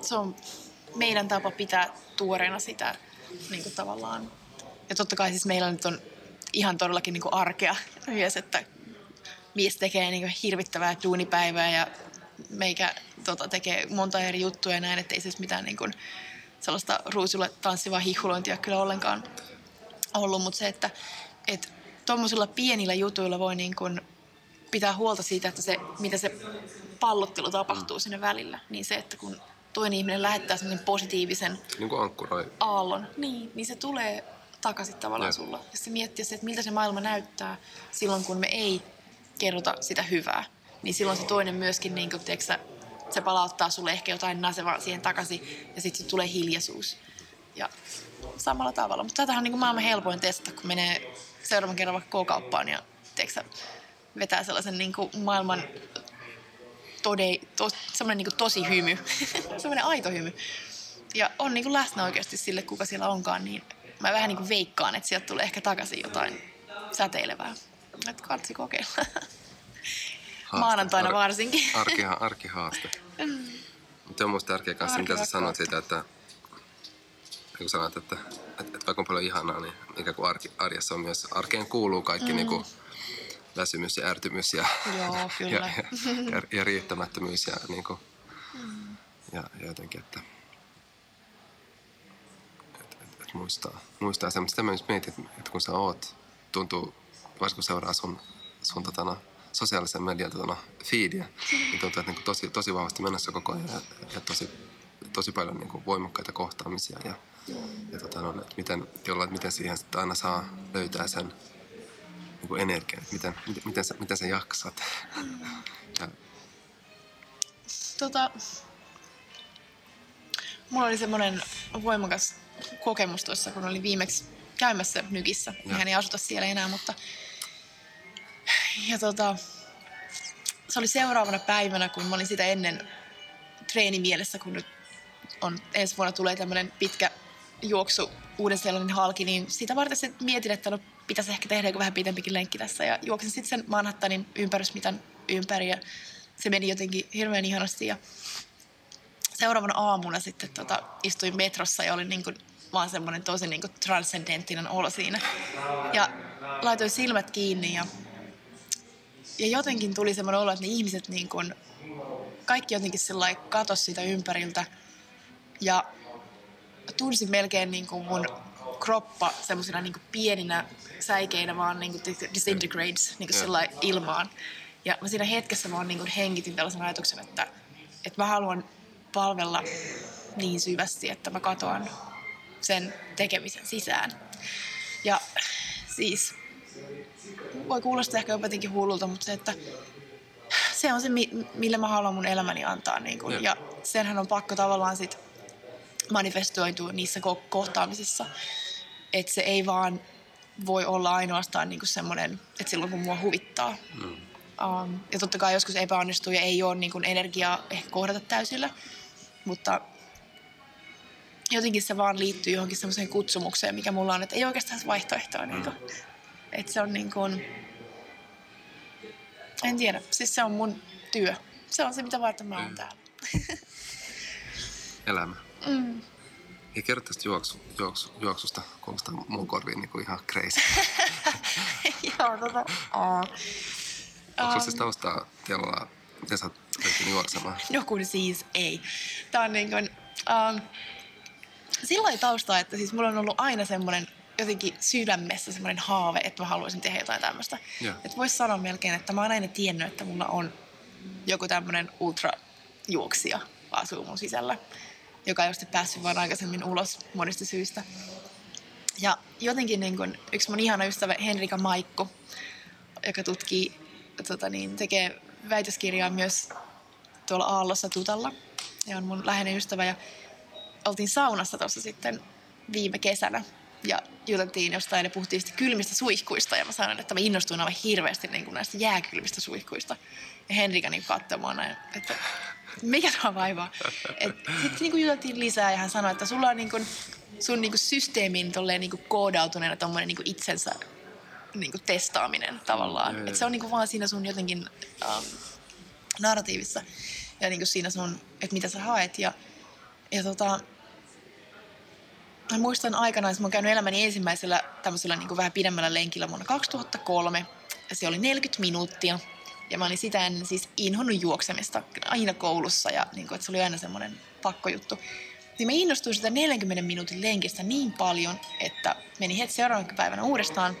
se on meidän tapa pitää tuoreena sitä niin kuin tavallaan ja totta kai siis meillä nyt on ihan todellakin niin kuin arkea myös, että mies tekee niin kuin hirvittävää duunipäivää ja meikä tota, tekee monta eri juttuja ja näin, että ei siis mitään niin kuin sellaista ruusulle tanssivaa hihulointia kyllä ollenkaan ollut, mutta se, että et tuommoisilla pienillä jutuilla voi niin kuin pitää huolta siitä, että se, mitä se pallottelu tapahtuu sinne välillä, niin se, että kun toinen ihminen lähettää sellaisen positiivisen niin kuin aallon, niin, niin se tulee takaisin tavallaan ja. sulla. Ja se miettiä se, että miltä se maailma näyttää silloin, kun me ei kerrota sitä hyvää. Niin silloin se toinen myöskin, niin kuin, tiedätkö, se palauttaa sulle ehkä jotain nasevaa siihen takaisin ja sitten tulee hiljaisuus. Ja samalla tavalla. Mutta tätähän on niin kuin maailman helpoin testata, kun menee seuraavan kerran vaikka K-kauppaan ja tiedätkö, vetää sellaisen niin kuin maailman tode, to, semmoinen niin kuin tosi hymy, semmoinen aito hymy. Ja on niin kuin läsnä oikeasti sille, kuka siellä onkaan, niin mä vähän niin kuin veikkaan, että sieltä tulee ehkä takaisin jotain säteilevää. Että katsi kokeilla. Haaste, Maanantaina ar- varsinkin. Arki, arkihaaste. Mm. Mutta on musta tärkeä kanssa, mitä sä sanoit siitä, että kun sanoit, että, että, että vaikka on paljon ihanaa, niin mikä kuin arki, arjessa on myös, arkeen kuuluu kaikki mm. niin kuin väsymys ja ärtymys ja, Joo, kyllä. ja, ja, ja, ja riittämättömyys ja, niin kuin, mm. ja, ja jotenkin, että muistaa, muistaa semmoista. Sitä myös mietin, että kun sä oot, tuntuu, varsinkin kun seuraa sun, sun totana, sosiaalisen median totana, feedia, niin tuntuu, että niin tosi, tosi vahvasti mennessä koko ajan ja, ja tosi, tosi paljon niin kuin voimakkaita kohtaamisia ja, ja tota, no, että miten, jolla, että miten siihen sitten aina saa löytää sen niin kuin energian, että miten, miten, miten, sä, miten sä jaksat. Ja, tota, mulla oli semmoinen voimakas kokemus tuossa, kun olin viimeksi käymässä Nykissä. Ja. Hän ei asuta siellä enää, mutta... Ja tota, se oli seuraavana päivänä, kun mä olin sitä ennen treenimielessä, kun nyt on ensi vuonna tulee tämmöinen pitkä juoksu uuden sellainen halki, niin sitä varten se mietin, että no, pitäisi ehkä tehdä joku vähän pitempikin lenkki tässä. Ja juoksin sitten sen Manhattanin ympärysmitan ympäri ja se meni jotenkin hirveän ihanasti. Ja seuraavana aamuna sitten tota, istuin metrossa ja olin niin kuin vaan semmoinen tosi niin kuin transcendenttinen olo siinä. Ja laitoin silmät kiinni ja, ja jotenkin tuli semmoinen olo, että ne ihmiset niin kuin, kaikki jotenkin sellainen katosi sitä ympäriltä. Ja tunsin melkein niin kuin mun kroppa semmoisina niin pieninä säikeinä vaan niin kuin disintegrates niin kuin ilmaan. Ja mä siinä hetkessä vaan niin kuin hengitin tällaisen ajatuksen, että, että mä haluan palvella niin syvästi, että mä katoan sen tekemisen sisään. Ja siis voi kuulostaa ehkä jotenkin hullulta, mutta se, että se on se, millä mä haluan mun elämäni antaa. Niin kun, ja senhän on pakko tavallaan sit manifestoitua niissä ko- kohtaamisissa. Että se ei vaan voi olla ainoastaan niin semmoinen, että silloin kun mua huvittaa. Mm. Um, ja totta kai joskus epäonnistuu ja ei ole niin kuin energiaa ehkä kohdata täysillä, mutta jotenkin se vaan liittyy johonkin semmoiseen kutsumukseen, mikä mulla on, että ei oikeastaan vaihtoehtoa. Mm. Niin kuin, että se on niin kuin, en tiedä, siis se on mun työ. Se on se, mitä varten mä oon mm. täällä. Elämä. Mm. Ja kerro tästä juoksu, juoksu, juoksusta, kuulostaa mun korviin niin kuin ihan crazy. Joo, tota, aa. Onko um, siis taustaa teillä, miten sä oot juoksemaan? No kun siis ei. Tää on niin kuin, um, sillä taustaa, että siis mulla on ollut aina semmoinen jotenkin sydämessä semmoinen haave, että mä haluaisin tehdä jotain tämmöistä. Että voisi sanoa melkein, että mä oon aina tiennyt, että mulla on joku tämmöinen ultrajuoksija asuu mun sisällä, joka ei ole päässyt vaan aikaisemmin ulos monista syistä. Ja jotenkin niin kun, yksi mun ihana ystävä Henrika Maikko, joka tutkii, tota niin, tekee väitöskirjaa myös tuolla Aallossa Tutalla. Ja on mun läheinen ystävä ja oltiin saunassa tuossa sitten viime kesänä ja juteltiin jostain ja puhuttiin sitten kylmistä suihkuista ja mä sanoin, että mä innostuin aivan hirveästi niin kuin näistä jääkylmistä suihkuista. Ja Henrika niin katsoi mua näin, että mikä tuo vaivaa. Sitten niin kuin juteltiin lisää ja hän sanoi, että sulla on niin kuin, sun niin kuin systeemin tolleen niin kuin koodautuneena tommonen niin kuin itsensä niin kuin testaaminen tavallaan. Että se on niin kuin vaan siinä sun jotenkin um, narratiivissa ja niin kuin siinä sun, että mitä sä haet. Ja, ja tota, mä muistan aikanaan, että mä oon käynyt elämäni ensimmäisellä tämmöisellä niin vähän pidemmällä lenkillä vuonna 2003. Ja se oli 40 minuuttia. Ja mä olin sitä ennen siis inhonnut juoksemista aina koulussa ja niin kuin, että se oli aina semmoinen pakkojuttu. Niin mä innostuin sitä 40 minuutin lenkistä niin paljon, että meni heti seuraavan päivänä uudestaan.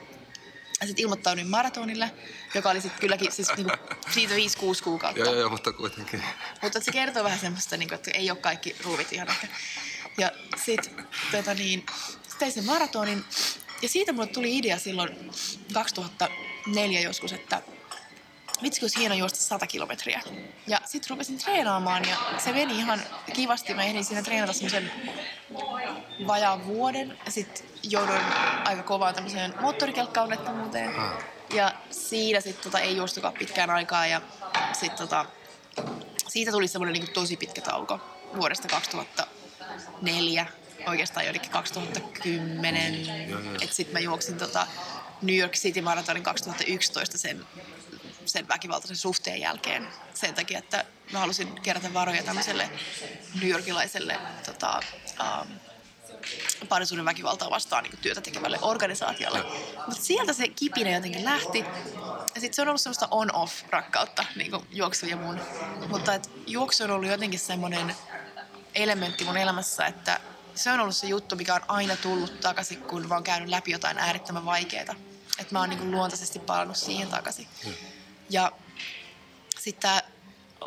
Sitten ilmoittauduin maratonille, joka oli sitten kylläkin siis niinku, siitä 5-6 kuukautta. Joo, joo, mutta kuitenkin. Mutta se kertoo vähän semmoista, niinku, että ei ole kaikki ruuvit ihan ehkä. Ja sitten tota niin, sit tein sen maratonin. Ja siitä mulle tuli idea silloin 2004 joskus, että vitsi olisi hieno juosta 100 kilometriä. Ja sitten rupesin treenaamaan ja se meni ihan kivasti. Mä ehdin siinä treenata semmoisen vajaan vuoden. Ja sitten jouduin aika kovaan tämmöiseen moottorikelkkaonnettomuuteen. Ja siinä sitten tota, ei juostukaan pitkään aikaa. Ja sitten tota, siitä tuli semmoinen niin tosi pitkä tauko vuodesta 2004 oikeastaan jotenkin 2010. Että sitten mä juoksin tota New York City Maratonin 2011 sen sen väkivaltaisen suhteen jälkeen sen takia, että mä halusin kerätä varoja tämmöiselle newyorkilaiselle tota, um, parisuuden väkivaltaa vastaan niin työtä tekevälle organisaatiolle. Mutta sieltä se kipinä jotenkin lähti. Ja sitten se on ollut semmoista on-off-rakkautta, niin kuin juoksu ja mun. Mutta et juoksu on ollut jotenkin semmoinen elementti mun elämässä, että se on ollut se juttu, mikä on aina tullut takaisin, kun mä oon käynyt läpi jotain äärettömän vaikeaa. Että mä oon niin luontaisesti palannut siihen takaisin. Hmm. Ja sitten tämä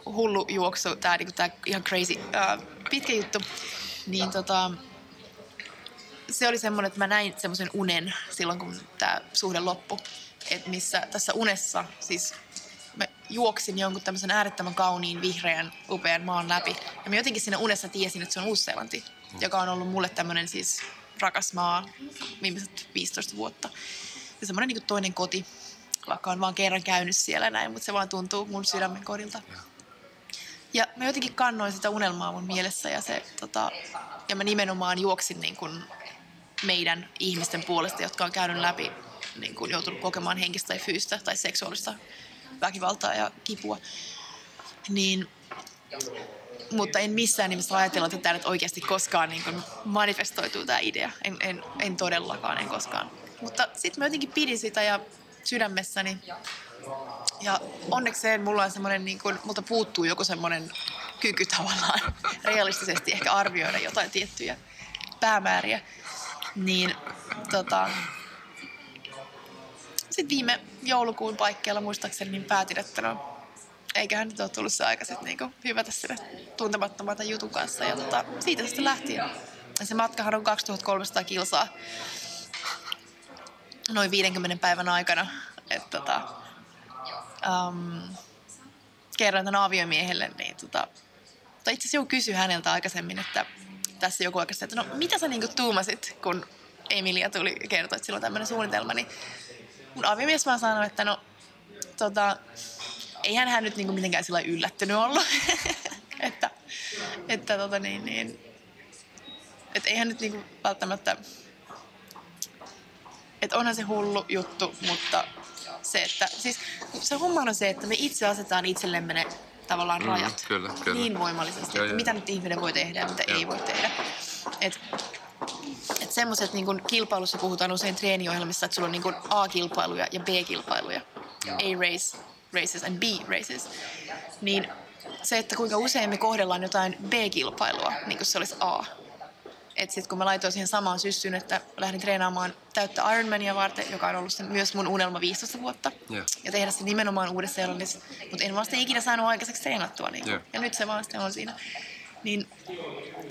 hullu juoksu, tämä niinku, ihan crazy uh, pitkä juttu, niin tota, se oli semmoinen, että mä näin semmoisen unen silloin, kun tämä suhde loppui. Että missä tässä unessa, siis mä juoksin jonkun tämmöisen äärettömän kauniin, vihreän, upean maan läpi. Ja mä jotenkin siinä unessa tiesin, että se on Uusi-Seelanti, joka on ollut mulle tämmöinen siis rakas maa viimeiset 15 vuotta. Ja semmoinen niin toinen koti vaikka on vaan kerran käynyt siellä näin, mutta se vaan tuntuu mun sydämen kodilta. Ja mä jotenkin kannoin sitä unelmaa mun mielessä ja, se, tota, ja mä nimenomaan juoksin niin kuin meidän ihmisten puolesta, jotka on käynyt läpi, niin kuin joutunut kokemaan henkistä tai fyysistä tai seksuaalista väkivaltaa ja kipua. Niin, mutta en missään nimessä ajatella, että tämä nyt oikeasti koskaan niin kuin manifestoituu tämä idea. En, en, en todellakaan, en koskaan. Mutta sitten mä jotenkin pidin sitä ja sydämessäni. Ja onnekseen mulla on semmoinen, niin kuin, multa puuttuu joku semmoinen kyky tavallaan realistisesti ehkä arvioida jotain tiettyjä päämääriä. Niin tota, sitten viime joulukuun paikkeilla muistaakseni niin päätin, että no, eiköhän nyt ole tullut se aika sitten niinku hyvätä sinne tuntemattomalta jutun kanssa. Ja tota, siitä sitten lähti. Ja se matkahan on 2300 kilsaa noin 50 päivän aikana. Et tota, um, kerroin tämän aviomiehelle, niin tota, tai itse asiassa joku kysyi häneltä aikaisemmin, että tässä joku oikeasti, että no mitä sä niinku tuumasit, kun Emilia tuli kertoa, että sillä on tämmöinen suunnitelma, niin mun aviomies vaan sanoi, että no tota, eihän hän nyt niinku mitenkään sillä yllättynyt ollut. että, että tota niin, niin, että eihän nyt niinku välttämättä, että onhan se hullu juttu, mutta se, että siis se homma on se, että me itse asetaan itsellemme ne tavallaan Mm, rajat kyllä, kyllä. niin voimallisesti, Joo, että joo. mitä nyt ihminen voi tehdä ja mitä ei voi tehdä. Et, et semmoiset niin kilpailussa puhutaan usein treeniohjelmissa, että sulla on niin kuin A-kilpailuja ja B-kilpailuja. A-race, races and B-races. Niin se, että kuinka usein me kohdellaan jotain B-kilpailua, niin kuin se olisi A. Et sit kun mä laitoin siihen samaan syssyyn, että lähdin treenaamaan täyttä Ironmania varten, joka on ollut myös mun unelma 15 vuotta. Joo. Ja tehdä se nimenomaan uudessa seelannissa. Mutta en vaan sitä ikinä saanut aikaiseksi treenattua. Niin Joo. Ja nyt se vaan sitten on siinä. Niin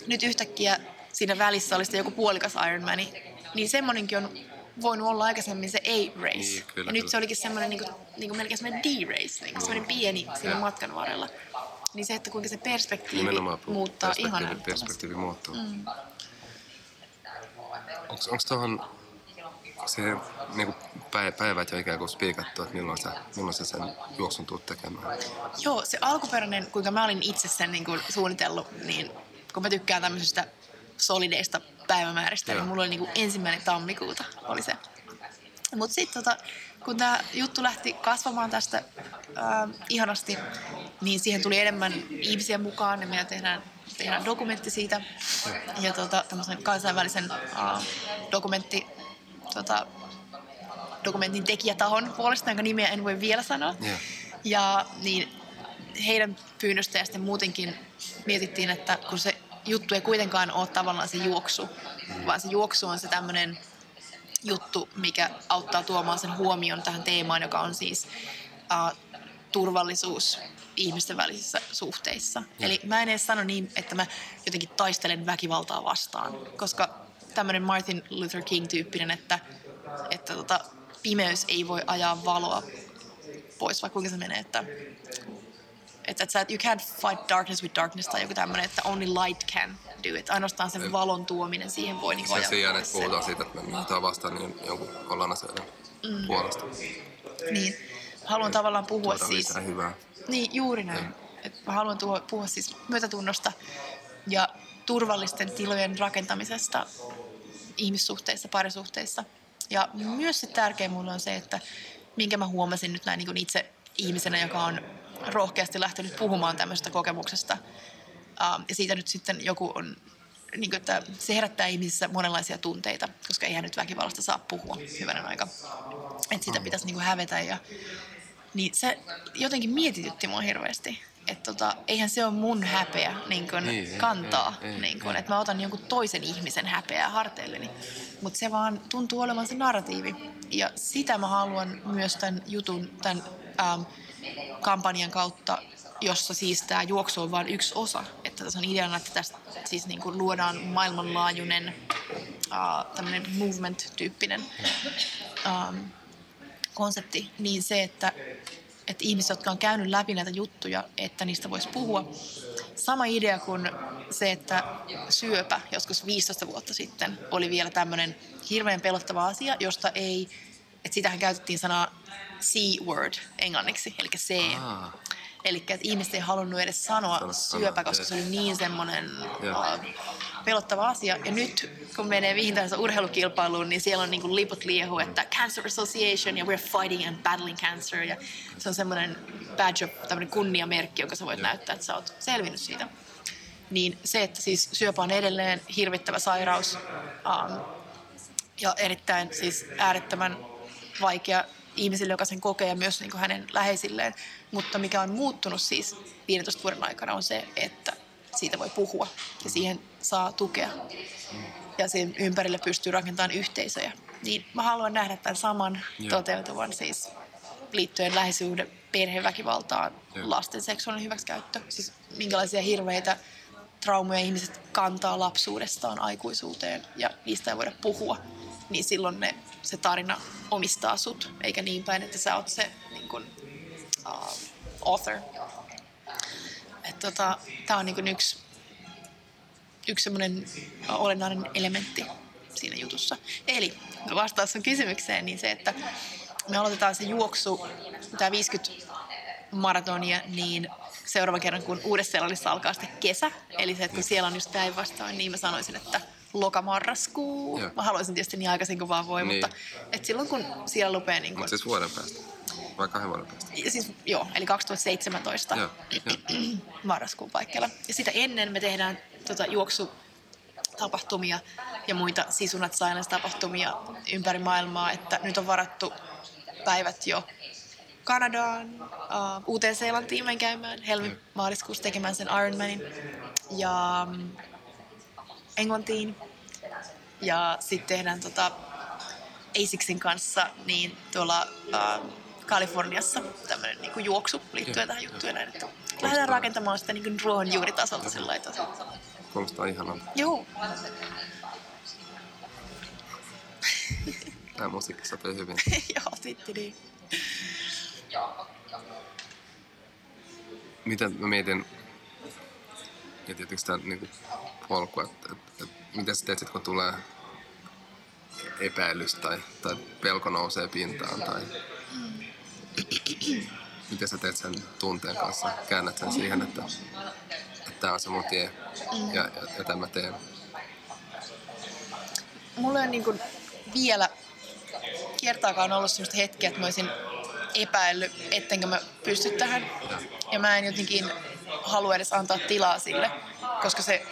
nyt yhtäkkiä siinä välissä oli sitten joku puolikas Ironmani. Niin semmonenkin on voinut olla aikaisemmin se A-race. Niin, kyllä, ja nyt kyllä. se olikin semmoinen niinku, niinku melkein semmoinen D-race, niinku semmoinen pieni siinä Joo. matkan varrella. Niin se, että kuinka se perspektiivi Nimenomaan muuttaa ihan perspektiivi, älyttömästi. perspektiivi muuttuu. Mm. Onko tuohon se niinku päivä, päivät jo ikään kuin spiikattu, että milloin sä, milloin sä sen juoksun tuut tekemään? Joo, se alkuperäinen, kuinka mä olin itse sen niin kuin suunnitellut, niin kun mä tykkään tämmöisistä solideista päivämääristä, Joo. niin mulla oli niin kuin ensimmäinen tammikuuta oli se. Mutta sitten tota, kun tämä juttu lähti kasvamaan tästä ää, ihanasti, niin siihen tuli enemmän ihmisiä mukaan ja meidän tehdään, tehdään dokumentti siitä. Ja tota, tämmöisen kansainvälisen ää, dokumentti, tota, dokumentin tekijätahon puolesta, jonka nimeä en voi vielä sanoa. Joo. Ja niin heidän pyynnöstä ja sitten muutenkin mietittiin, että kun se juttu ei kuitenkaan ole tavallaan se juoksu, vaan se juoksu on se tämmöinen juttu, mikä auttaa tuomaan sen huomion tähän teemaan, joka on siis uh, turvallisuus ihmisten välisissä suhteissa. Eli mä en edes sano niin, että mä jotenkin taistelen väkivaltaa vastaan, koska tämmöinen Martin Luther King-tyyppinen, että, että tota, pimeys ei voi ajaa valoa pois, vai kuinka se menee, että että, että you can't fight darkness with darkness tai joku tämmöinen, että only light can do it. Ainoastaan sen valon tuominen siihen voi niin Sen sijaan, että puhutaan siitä, että me mennään vastaan niin jonkun ollaan asioiden mm. puolesta. Niin. Haluan tavallaan puhua siis... hyvää. Niin, juuri näin. Et mä haluan tuo, puhua siis myötätunnosta ja turvallisten tilojen rakentamisesta ihmissuhteissa, parisuhteissa. Ja myös se tärkeä mulle on se, että minkä mä huomasin nyt näin niin itse ihmisenä, joka on rohkeasti lähtenyt puhumaan tämmöisestä kokemuksesta. Um, ja siitä nyt sitten joku on, niin kuin, että se herättää ihmisissä monenlaisia tunteita, koska eihän nyt väkivallasta saa puhua hyvänen aika. Että sitä pitäisi niin kuin hävetä ja niin se jotenkin mietitytti mua hirveästi. Että tota, eihän se ole mun häpeä niin kun ei, kantaa, ei, ei, niin kun, että mä otan jonkun toisen ihmisen häpeää harteilleni. Mutta se vaan tuntuu olevan se narratiivi. Ja sitä mä haluan myös tämän jutun, tämän ähm, kampanjan kautta, jossa siis tämä juoksu on vain yksi osa. Että tässä on ideana, että tästä siis niin kuin luodaan maailmanlaajuinen uh, tämmöinen movement-tyyppinen ähm, konsepti, niin se, että, että ihmiset, jotka on käynyt läpi näitä juttuja, että niistä voisi puhua. Sama idea kuin se, että syöpä joskus 15 vuotta sitten oli vielä tämmöinen hirveän pelottava asia, josta ei, että sitähän käytettiin sanaa C-word englanniksi, eli C. Aa. Eli että ihmiset ei halunnut edes sanoa Sano syöpä, koska se oli niin semmoinen Joo. pelottava asia. Ja nyt kun menee vihdoin urheilukilpailuun, niin siellä on niin kuin liput liehu, että Cancer Association ja we're fighting and battling cancer. Ja se on semmoinen badge tämmöinen kunniamerkki, jonka sä voit näyttää, että sä oot selvinnyt siitä. Niin se, että siis syöpä on edelleen hirvittävä sairaus um, ja erittäin siis äärettömän vaikea ihmisille, joka sen kokee ja myös niin kuin hänen läheisilleen. Mutta mikä on muuttunut siis 15 vuoden aikana on se, että siitä voi puhua ja siihen saa tukea. Ja sen ympärille pystyy rakentamaan yhteisöjä. Niin mä haluan nähdä tämän saman Joo. toteutuvan siis liittyen lähisyyden perheväkivaltaan, Joo. lasten seksuaalinen hyväksikäyttö, siis minkälaisia hirveitä traumoja ihmiset kantaa lapsuudestaan aikuisuuteen ja niistä ei voida puhua, niin silloin ne, se tarina omistaa sut, eikä niin päin, että sä oot se niin kun, uh, author. Et tota, tää on niin kun yksi, yksi semmoinen olennainen elementti siinä jutussa. Eli vastaus sun kysymykseen, niin se, että me aloitetaan se juoksu, tämä 50 maratonia, niin seuraavan kerran, kun Uudessa-Seelannissa alkaa sitten kesä, eli se, että kun siellä on just päinvastoin, niin mä sanoisin, että lokamarraskuu. Joo. Mä haluaisin tietysti niin aikaisin kuin vaan voi, Niin. mutta että silloin kun siellä lupee niin kuin, Mutta siis vuoden päästä. Vai kahden vuoden päästä. ja siis, joo, eli 2017 Joo, joo. marraskuun paikkeilla. Ja sitä ennen me tehdään tota, juoksutapahtumia ja muita Sisunat Silence-tapahtumia ympäri maailmaa, että nyt on varattu päivät jo Kanadaan, uh, Uuteen-Seelantiin menen käymään, helmi-maaliskuussa tekemään sen Ironmanin ja mm, Englantiin. Ja sitten tehdään tota, ASICSin kanssa niin tuolla uh, Kaliforniassa tämmöinen niinku juoksu liittyen tähän juttuun. näin, Että lähdetään rakentamaan sitä niinku ruohonjuuritasolta sillä lailla. Kuulostaa ihanalta. Joo. Tämä musiikki sopii hyvin. Joo, titti niin. Miten mä mietin, ja tietysti tämä niinku polku, että, että, että miten sä teet sit, kun tulee epäilys tai, tai pelko nousee pintaan tai miten sä teet sen tunteen kanssa, käännät sen siihen, että, että tämä on se mun tie ja, ja, ja tämän mä teen. Mulla on niinku vielä kertaakaan ollut semmoista hetkeä, että mä olisin epäillyt, ettenkö mä pysty tähän. Ja mä en jotenkin halua edes antaa tilaa sille, koska se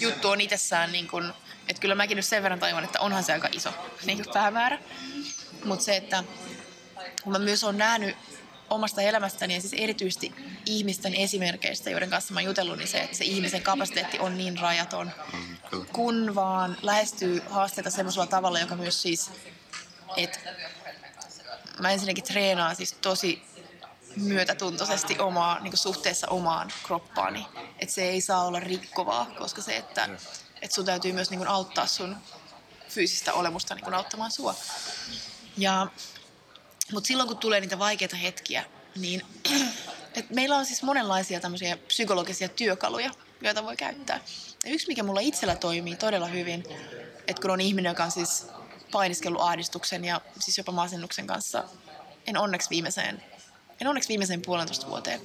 juttu on itsessään niin kuin, että kyllä mäkin nyt sen verran tajuan, että onhan se aika iso niin kuin päämäärä. Mutta se, että mä myös oon nähnyt omasta elämästäni ja siis erityisesti ihmisten esimerkkeistä, joiden kanssa mä oon jutellut, niin se, että se ihmisen kapasiteetti on niin rajaton, Mm, kun vaan lähestyy haasteita semmoisella tavalla, joka myös siis, että mä ensinnäkin treenaan siis tosi myötätuntoisesti omaa, niin suhteessa omaan kroppaani. Että se ei saa olla rikkovaa, koska se, että, että sun täytyy myös niin auttaa sun fyysistä olemusta niin auttamaan sua. Ja, mutta silloin kun tulee niitä vaikeita hetkiä, niin et meillä on siis monenlaisia tämmöisiä psykologisia työkaluja, joita voi käyttää. Ja yksi, mikä mulla itsellä toimii todella hyvin, että kun on ihminen, joka on siis painiskellut ahdistuksen ja siis jopa masennuksen kanssa, en onneksi viimeiseen, en onneksi viimeiseen puolentoista vuoteen,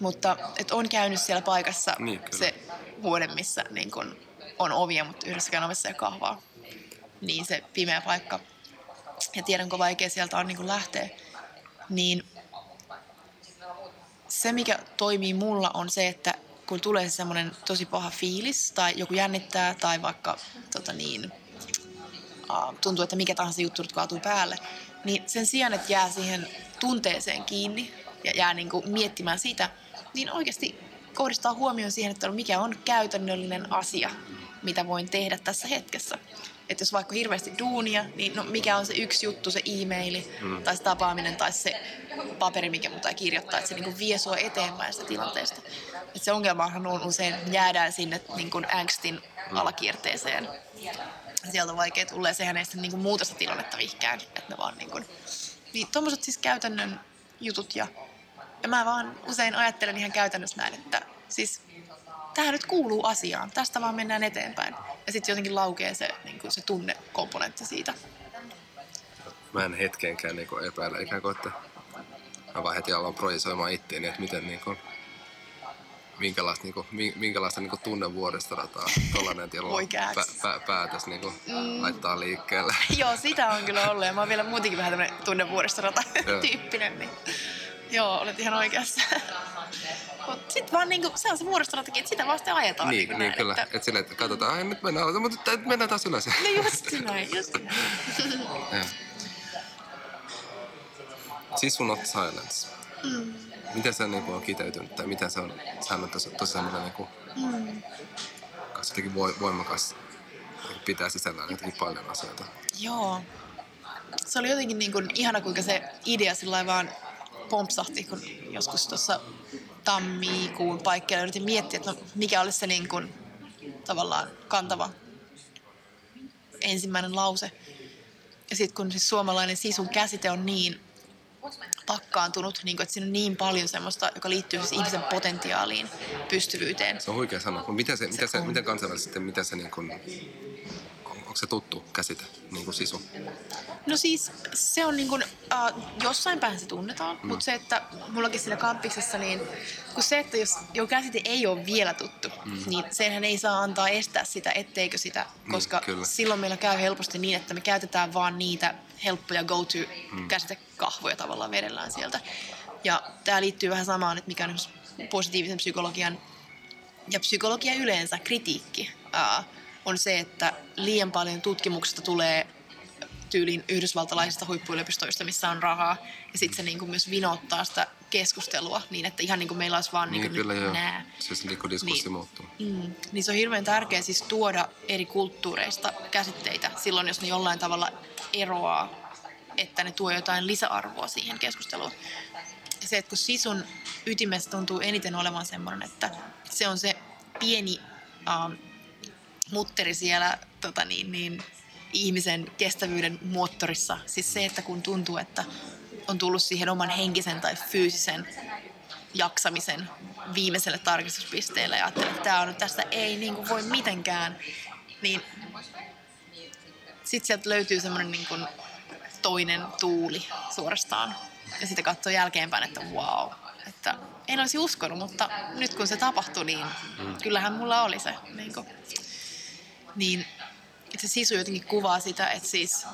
mutta et on käynyt siellä paikassa Niin, kyllä. se vuoden, missä niin kun on ovia, mutta yhdessäkään ovessa ei ole kahvaa. Niin se pimeä paikka. Ja tiedän, kuinka vaikea sieltä on niin kun lähteä. Niin se, mikä toimii mulla, on se, että kun tulee se semmoinen tosi paha fiilis, tai joku jännittää, tai vaikka tota niin, tuntuu, että mikä tahansa juttu nyt kaatuu päälle, niin sen sijaan, että jää siihen tunteeseen kiinni ja jää niinku miettimään sitä, niin oikeasti kohdistaa huomioon siihen, että mikä on käytännöllinen asia, mitä voin tehdä tässä hetkessä. Että jos vaikka hirveästi duunia, niin no mikä on se yksi juttu, se e-maili mm. tai se tapaaminen tai se paperi, mikä mun kirjoittaa, että se niinku vie sua eteenpäin sitä tilanteesta. Et se ongelmahan on usein, että jäädään sinne niinku angstin alakierteeseen. Sieltä on vaikea tulla ja sehän ei sitten niinku muuta sitä tilannetta vihkään. Että ne vaan niinku, niin tommoset siis käytännön jutut ja, ja mä vaan usein ajattelen ihan käytännössä näin, että siis tähän nyt kuuluu asiaan, tästä vaan mennään eteenpäin. Ja sitten jotenkin laukee se, niin kuin se tunnekomponentti siitä. Mä en hetkenkään niinku epäile ikään kuin, että mä vaan heti aloin projisoimaan itteeni, että miten niinku, minkälaista, niinku, mi- minkälaista niinku tunnevuoristorataa tollanen tiellä Voi kääks. pä- pä- päätös niinku mm. laittaa liikkeelle. Joo, sitä on kyllä ollut ja mä oon vielä muutenkin vähän tämmönen tunnevuoristorata Joo. tyyppinen. Niin. Joo, olet ihan oikeassa. Mut sit vaan niinku, se on se vuoristoratakin, että sitä vasta ajetaan. niin, niinku niin näin, kyllä. Että... Että silleen, että katsotaan, ai nyt mennään mutta tää- mennään taas ylös. No just näin, just näin. Joo. Siis sun not silence. Mm. Miten se niinku on kiteytynyt tai miten se on, sehän on tosi, tosi semmoinen niinku, Mm. jotenkin voi, voimakas, pitää sisällään jotenkin paljon asioita. Joo. Se oli jotenkin niin kuin ihana, kuinka se idea sillä vaan pompsahti, kun joskus tuossa tammikuun paikkeilla yritin miettiä, että no, mikä olisi se niin kuin, tavallaan kantava ensimmäinen lause. Ja sitten kun siis suomalainen sisun käsite on niin pakkaantunut, niin kuin, että siinä on niin paljon semmoista, joka liittyy siis ihmisen potentiaaliin, pystyvyyteen. Se on huikea sanoa. Mutta mitä se, mitä se, miten kansainvälisesti, mitä se niin kuin, onko se tuttu käsite, niin kuin sisu? No siis se on niin kuin, uh, jossain päin se tunnetaan, mm. mutta se, että mullakin siinä kampiksessa, niin kun se, että jos jo käsite ei ole vielä tuttu, mm. niin senhän ei saa antaa estää sitä, etteikö sitä, koska kyllä. silloin meillä käy helposti niin, että me käytetään vaan niitä helppoja go-to-käsitekahvoja tavallaan vedellään sieltä. Ja tämä liittyy vähän samaan, että mikä on positiivisen psykologian ja psykologia yleensä, kritiikki, ää, on se, että liian paljon tutkimuksesta tulee tyyliin yhdysvaltalaisista huippuyliopistoista, missä on rahaa. Ja sitten se niinku myös vinouttaa sitä keskustelua niin, että ihan niin kuin meillä olisi vaan Niin, niinku kyllä joo. nää. Siis niin kuin diskurssi Niin. muuttuu. Mm. Niin se on hirveän tärkeää siis tuoda eri kulttuureista käsitteitä silloin, jos ne jollain tavalla eroaa, että ne tuo jotain lisäarvoa siihen keskusteluun. Ja se, että kun sisun ytimessä tuntuu eniten olevan semmoinen, että se on se pieni ähm, mutteri siellä tota niin, niin, ihmisen kestävyyden moottorissa. Siis se, että kun tuntuu, että on tullut siihen oman henkisen tai fyysisen jaksamisen viimeiselle tarkistuspisteelle ja ajattelee, että tämä on nyt tästä ei niin kuin voi mitenkään, niin sitten sieltä löytyy semmoinen niin kuin toinen tuuli suorastaan. Ja sitten katsoo jälkeenpäin, että wow, että en olisi uskonut, mutta nyt kun se tapahtui, niin kyllähän mulla oli se. Niin, kuin, niin se sisu jotenkin kuvaa sitä, että siis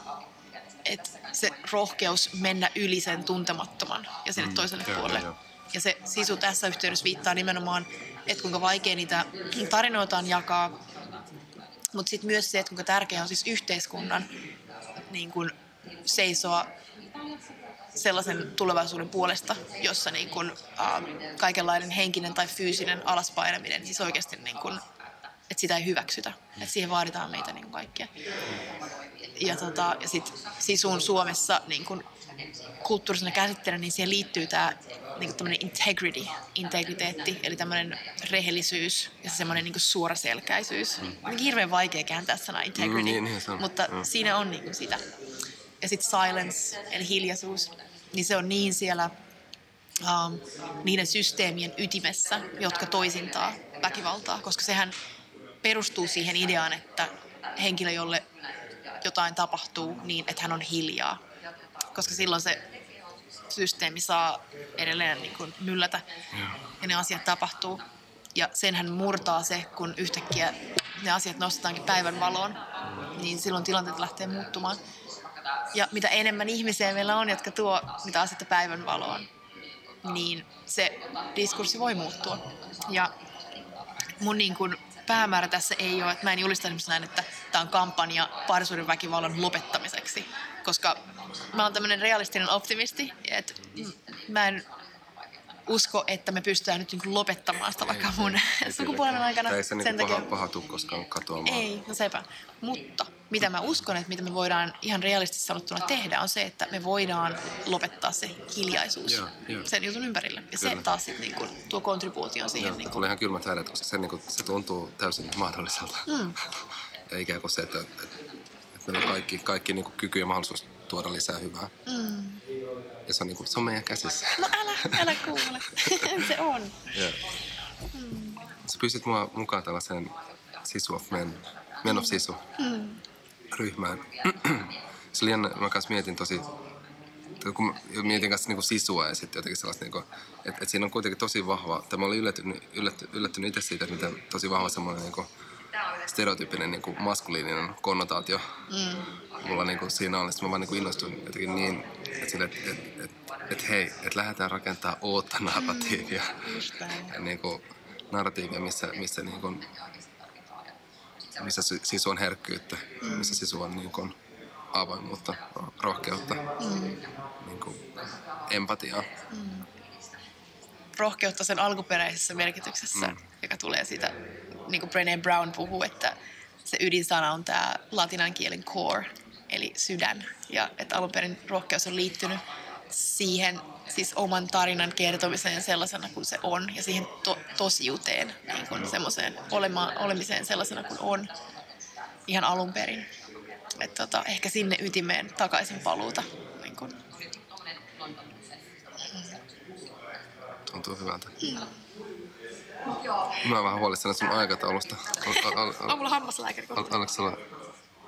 että se rohkeus mennä yli sen tuntemattoman ja sinne toiselle joo, puolelle. joo. Ja se sisu tässä yhteydessä viittaa nimenomaan, että kuinka vaikea niitä tarinoita on jakaa, mutta sitten myös se, että kuinka tärkeää on siis yhteiskunnan niin kun seisoa sellaisen tulevaisuuden puolesta, jossa niin kun, ähm, kaikenlainen henkinen tai fyysinen alaspainaminen, siis oikeasti niin kun, että sitä ei hyväksytä. Että siihen vaaditaan meitä niin kaikkia. Ja, tota, ja sitten sisun Suomessa niin kun, kulttuurisena käsitteenä, niin siihen liittyy tämä niin tämmöinen integrity, integriteetti, eli tämmöinen rehellisyys ja semmoinen niin suoraselkäisyys. On hirveän vaikea kääntää sana integrity, Mm, niin, niin se on. mutta Mm. siinä on niin sitä. Ja sitten silence, eli hiljaisuus, niin se on niin siellä um, niiden systeemien ytimessä, jotka toisintaa väkivaltaa, koska sehän perustuu siihen ideaan, että henkilö, jolle jotain tapahtuu, niin että hän on hiljaa. Koska silloin se systeemi saa edelleen niin kuin myllätä ja ne asiat tapahtuu. Ja senhän murtaa se, kun yhtäkkiä ne asiat nostetaankin päivän valoon, niin silloin tilanteet lähtee muuttumaan. Ja mitä enemmän ihmisiä meillä on, jotka tuo mitä asioita päivän valoon, niin se diskurssi voi muuttua. Ja mun niin kuin päämäärä tässä ei ole, että mä en julista esimerkiksi näin, että tämä on kampanja parisuuden väkivallan lopettamiseksi, koska mä oon tämmöinen realistinen optimisti, että mä en usko, että me pystytään nyt niin kuin lopettamaan sitä vaikka mun sukupuolen aikana. Ei se niin Sen paha, takia- paha tuu koskaan katoamaan. ei, no sepä. Mutta mitä mä uskon, että mitä me voidaan ihan realistisesti sanottuna tehdä, on se, että me voidaan lopettaa se hiljaisuus Joo, joo. sen jutun ympärille. Ja se Kyllä. taas sit niinku tuo kontribuution siihen. Joo, Niinku. tulee ihan kylmät häiret, koska se, niinku, se tuntuu täysin mahdolliselta. Mm. Ja ikään kuin se, että, että, että meillä on kaikki, kaikki niinku kyky ja mahdollisuus tuoda lisää hyvää. Mm. Ja se on, niinku, se on meidän käsissä. No älä, älä kuule. se on. Joo. Sä pyysit mua mukaan tällaiseen Sisu of Men, Men of Sisu ryhmään. se oli jännä, mä kanssa mietin tosi, kun mietin kanssa niinku sisua ja sitten jotenkin sellaista, niinku, että, että siinä on kuitenkin tosi vahva, tai mä olin yllättynyt, yllättynyt, yllättynyt itse siitä, että miten tosi vahva semmoinen niinku, stereotyyppinen niinku, maskuliininen konnotaatio mm. mulla niinku, siinä on. Sitten mä vaan niinku, innostuin jotenkin niin, että, sille, että, että, että, että hei, että lähdetään rakentamaan uutta narratiivia. Näin. Ja niinku, narratiivia, missä, missä, niinku, missä si- sisu on herkkyyttä, missä sisu on niinku, avoimuutta, ro- rohkeutta, mm. niinku, empatiaa. rohkeutta sen alkuperäisessä merkityksessä, mm. joka tulee siitä, niin kuin Brené Brown puhuu, että se ydinsana on tämä latinan kielen core, eli sydän. Ja että alun perin rohkeus on liittynyt siihen siis oman tarinan kertomiseen sellaisena kuin se on ja siihen to- tosiuteen, niin kuin semmoiseen olema- olemiseen sellaisena kuin on ihan alun perin. Et tota, ehkä sinne ytimeen takaisin paluuta. Niin kuin. Tuntuu hyvältä. Mä oon vähän huolissani sun aikataulusta. Al- al- al- On mulla hammaslääkäri al- kohta. Oliko sulla...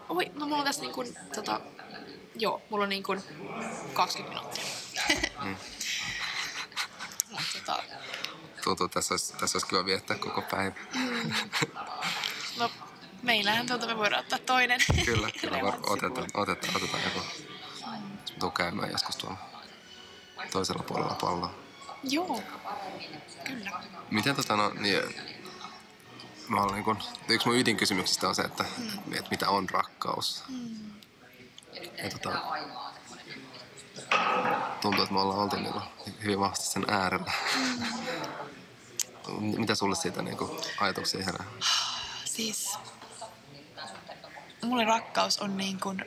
Oi, no mulla on tässä niin kuin, tota, joo, mulla on niin kuin 20 minuuttia. Mut tota, Tuntuu, tässä olisi, tässä olisi kiva viettää koko päivä. no, meillähän tuota me voidaan ottaa toinen. Kyllä, kyllä var- otetaan, otetaan, otetaan joku. Tuu käymään joskus tuolla toisella puolella palloa. Joo, kyllä. Miten tota no, niin, mä olen niin kun, yksi mun ydinkysymyksistä on se, että, että mitä on rakkaus. Ja tota, tuntuu, että me ollaan oltu niin hyvin vahvasti sen äärellä. mitä sulle siitä niin ajatuksia herää? Siis mulle rakkaus on niin kuin,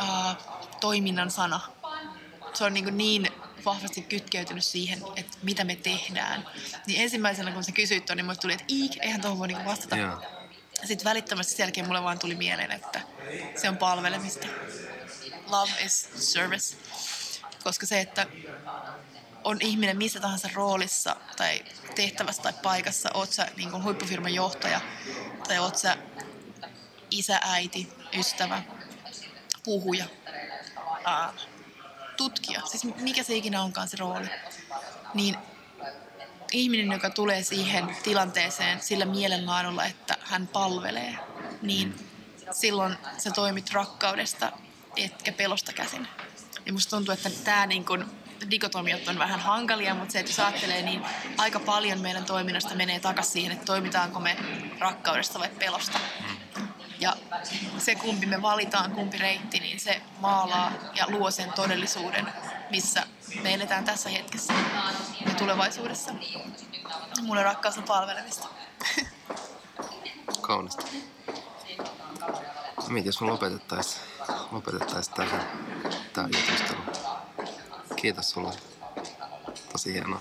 uh, toiminnan sana. Se on niin, kuin niin vahvasti kytkeytynyt siihen, että mitä me tehdään. Niin ensimmäisenä kun sä kysyit ton, niin mulle tuli, että iik, eihän tuohon voi niin vastata. Joo. Sitten välittömästi sen jälkeen mulle vaan tuli mieleen, että se on palvelemista. Love is service. Koska se, että on ihminen missä tahansa roolissa tai tehtävässä tai paikassa, oot sä niin kuin huippufirman johtaja tai oot sä isä, äiti, ystävä, puhuja, ää, tutkija, siis mikä se ikinä onkaan se rooli, niin ihminen, joka tulee siihen tilanteeseen sillä mielenlaadulla, että hän palvelee, niin silloin sä toimit rakkaudesta etkä pelosta käsin. Ja musta tuntuu, että tämä niin kun, dikotomiot on vähän hankalia, mutta se, että jos ajattelee, niin aika paljon meidän toiminnasta menee takaisin siihen, että toimitaanko me rakkaudesta vai pelosta. Ja se, kumpi me valitaan, kumpi reitti, niin se maalaa ja luo sen todellisuuden, missä me eletään tässä hetkessä ja tulevaisuudessa. Mulle rakkaus on palvelemista. Kaunista. Mietin, jos me lopetettaisiin lopetettais tähän tämä jutustelu. Kiitos sulle. Tosi hienoa.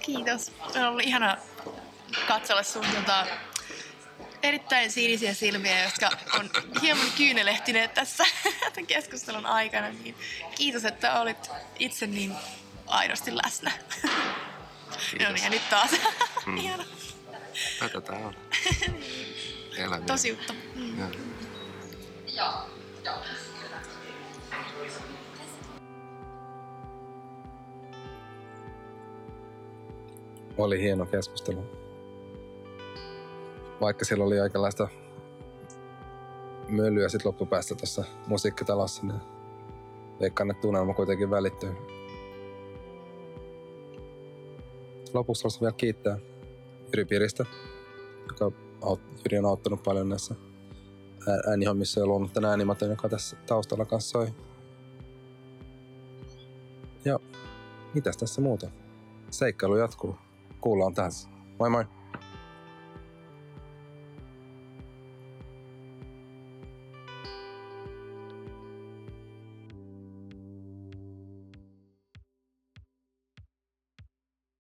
Kiitos. On ollut ihana katsella sun tota, erittäin sinisiä silmiä, jotka on hieman kyynelehtineet tässä tämän keskustelun aikana. Niin kiitos, että olit itse niin aidosti läsnä. No niin, ja nyt taas. Mm. Ihana. Tätä tää on. Elämä. Tosiutta. Mm. Joo. Oli hieno keskustelu. Vaikka siellä oli aikalaista mölyä sit loppupäästä tuossa musiikkitalossa, niin veikkaan, että tunnelma kuitenkin välittyy. Lopuksi haluaisin vielä kiittää Jyri Piristä, joka aut- Jyri on auttanut paljon näissä ää- äänihommissa ja luonut tämän äänimaton, joka tässä taustalla kanssa soi. Ja mitäs tässä muuta? Seikkailu jatkuu. Kuullaan taas. Moi moi!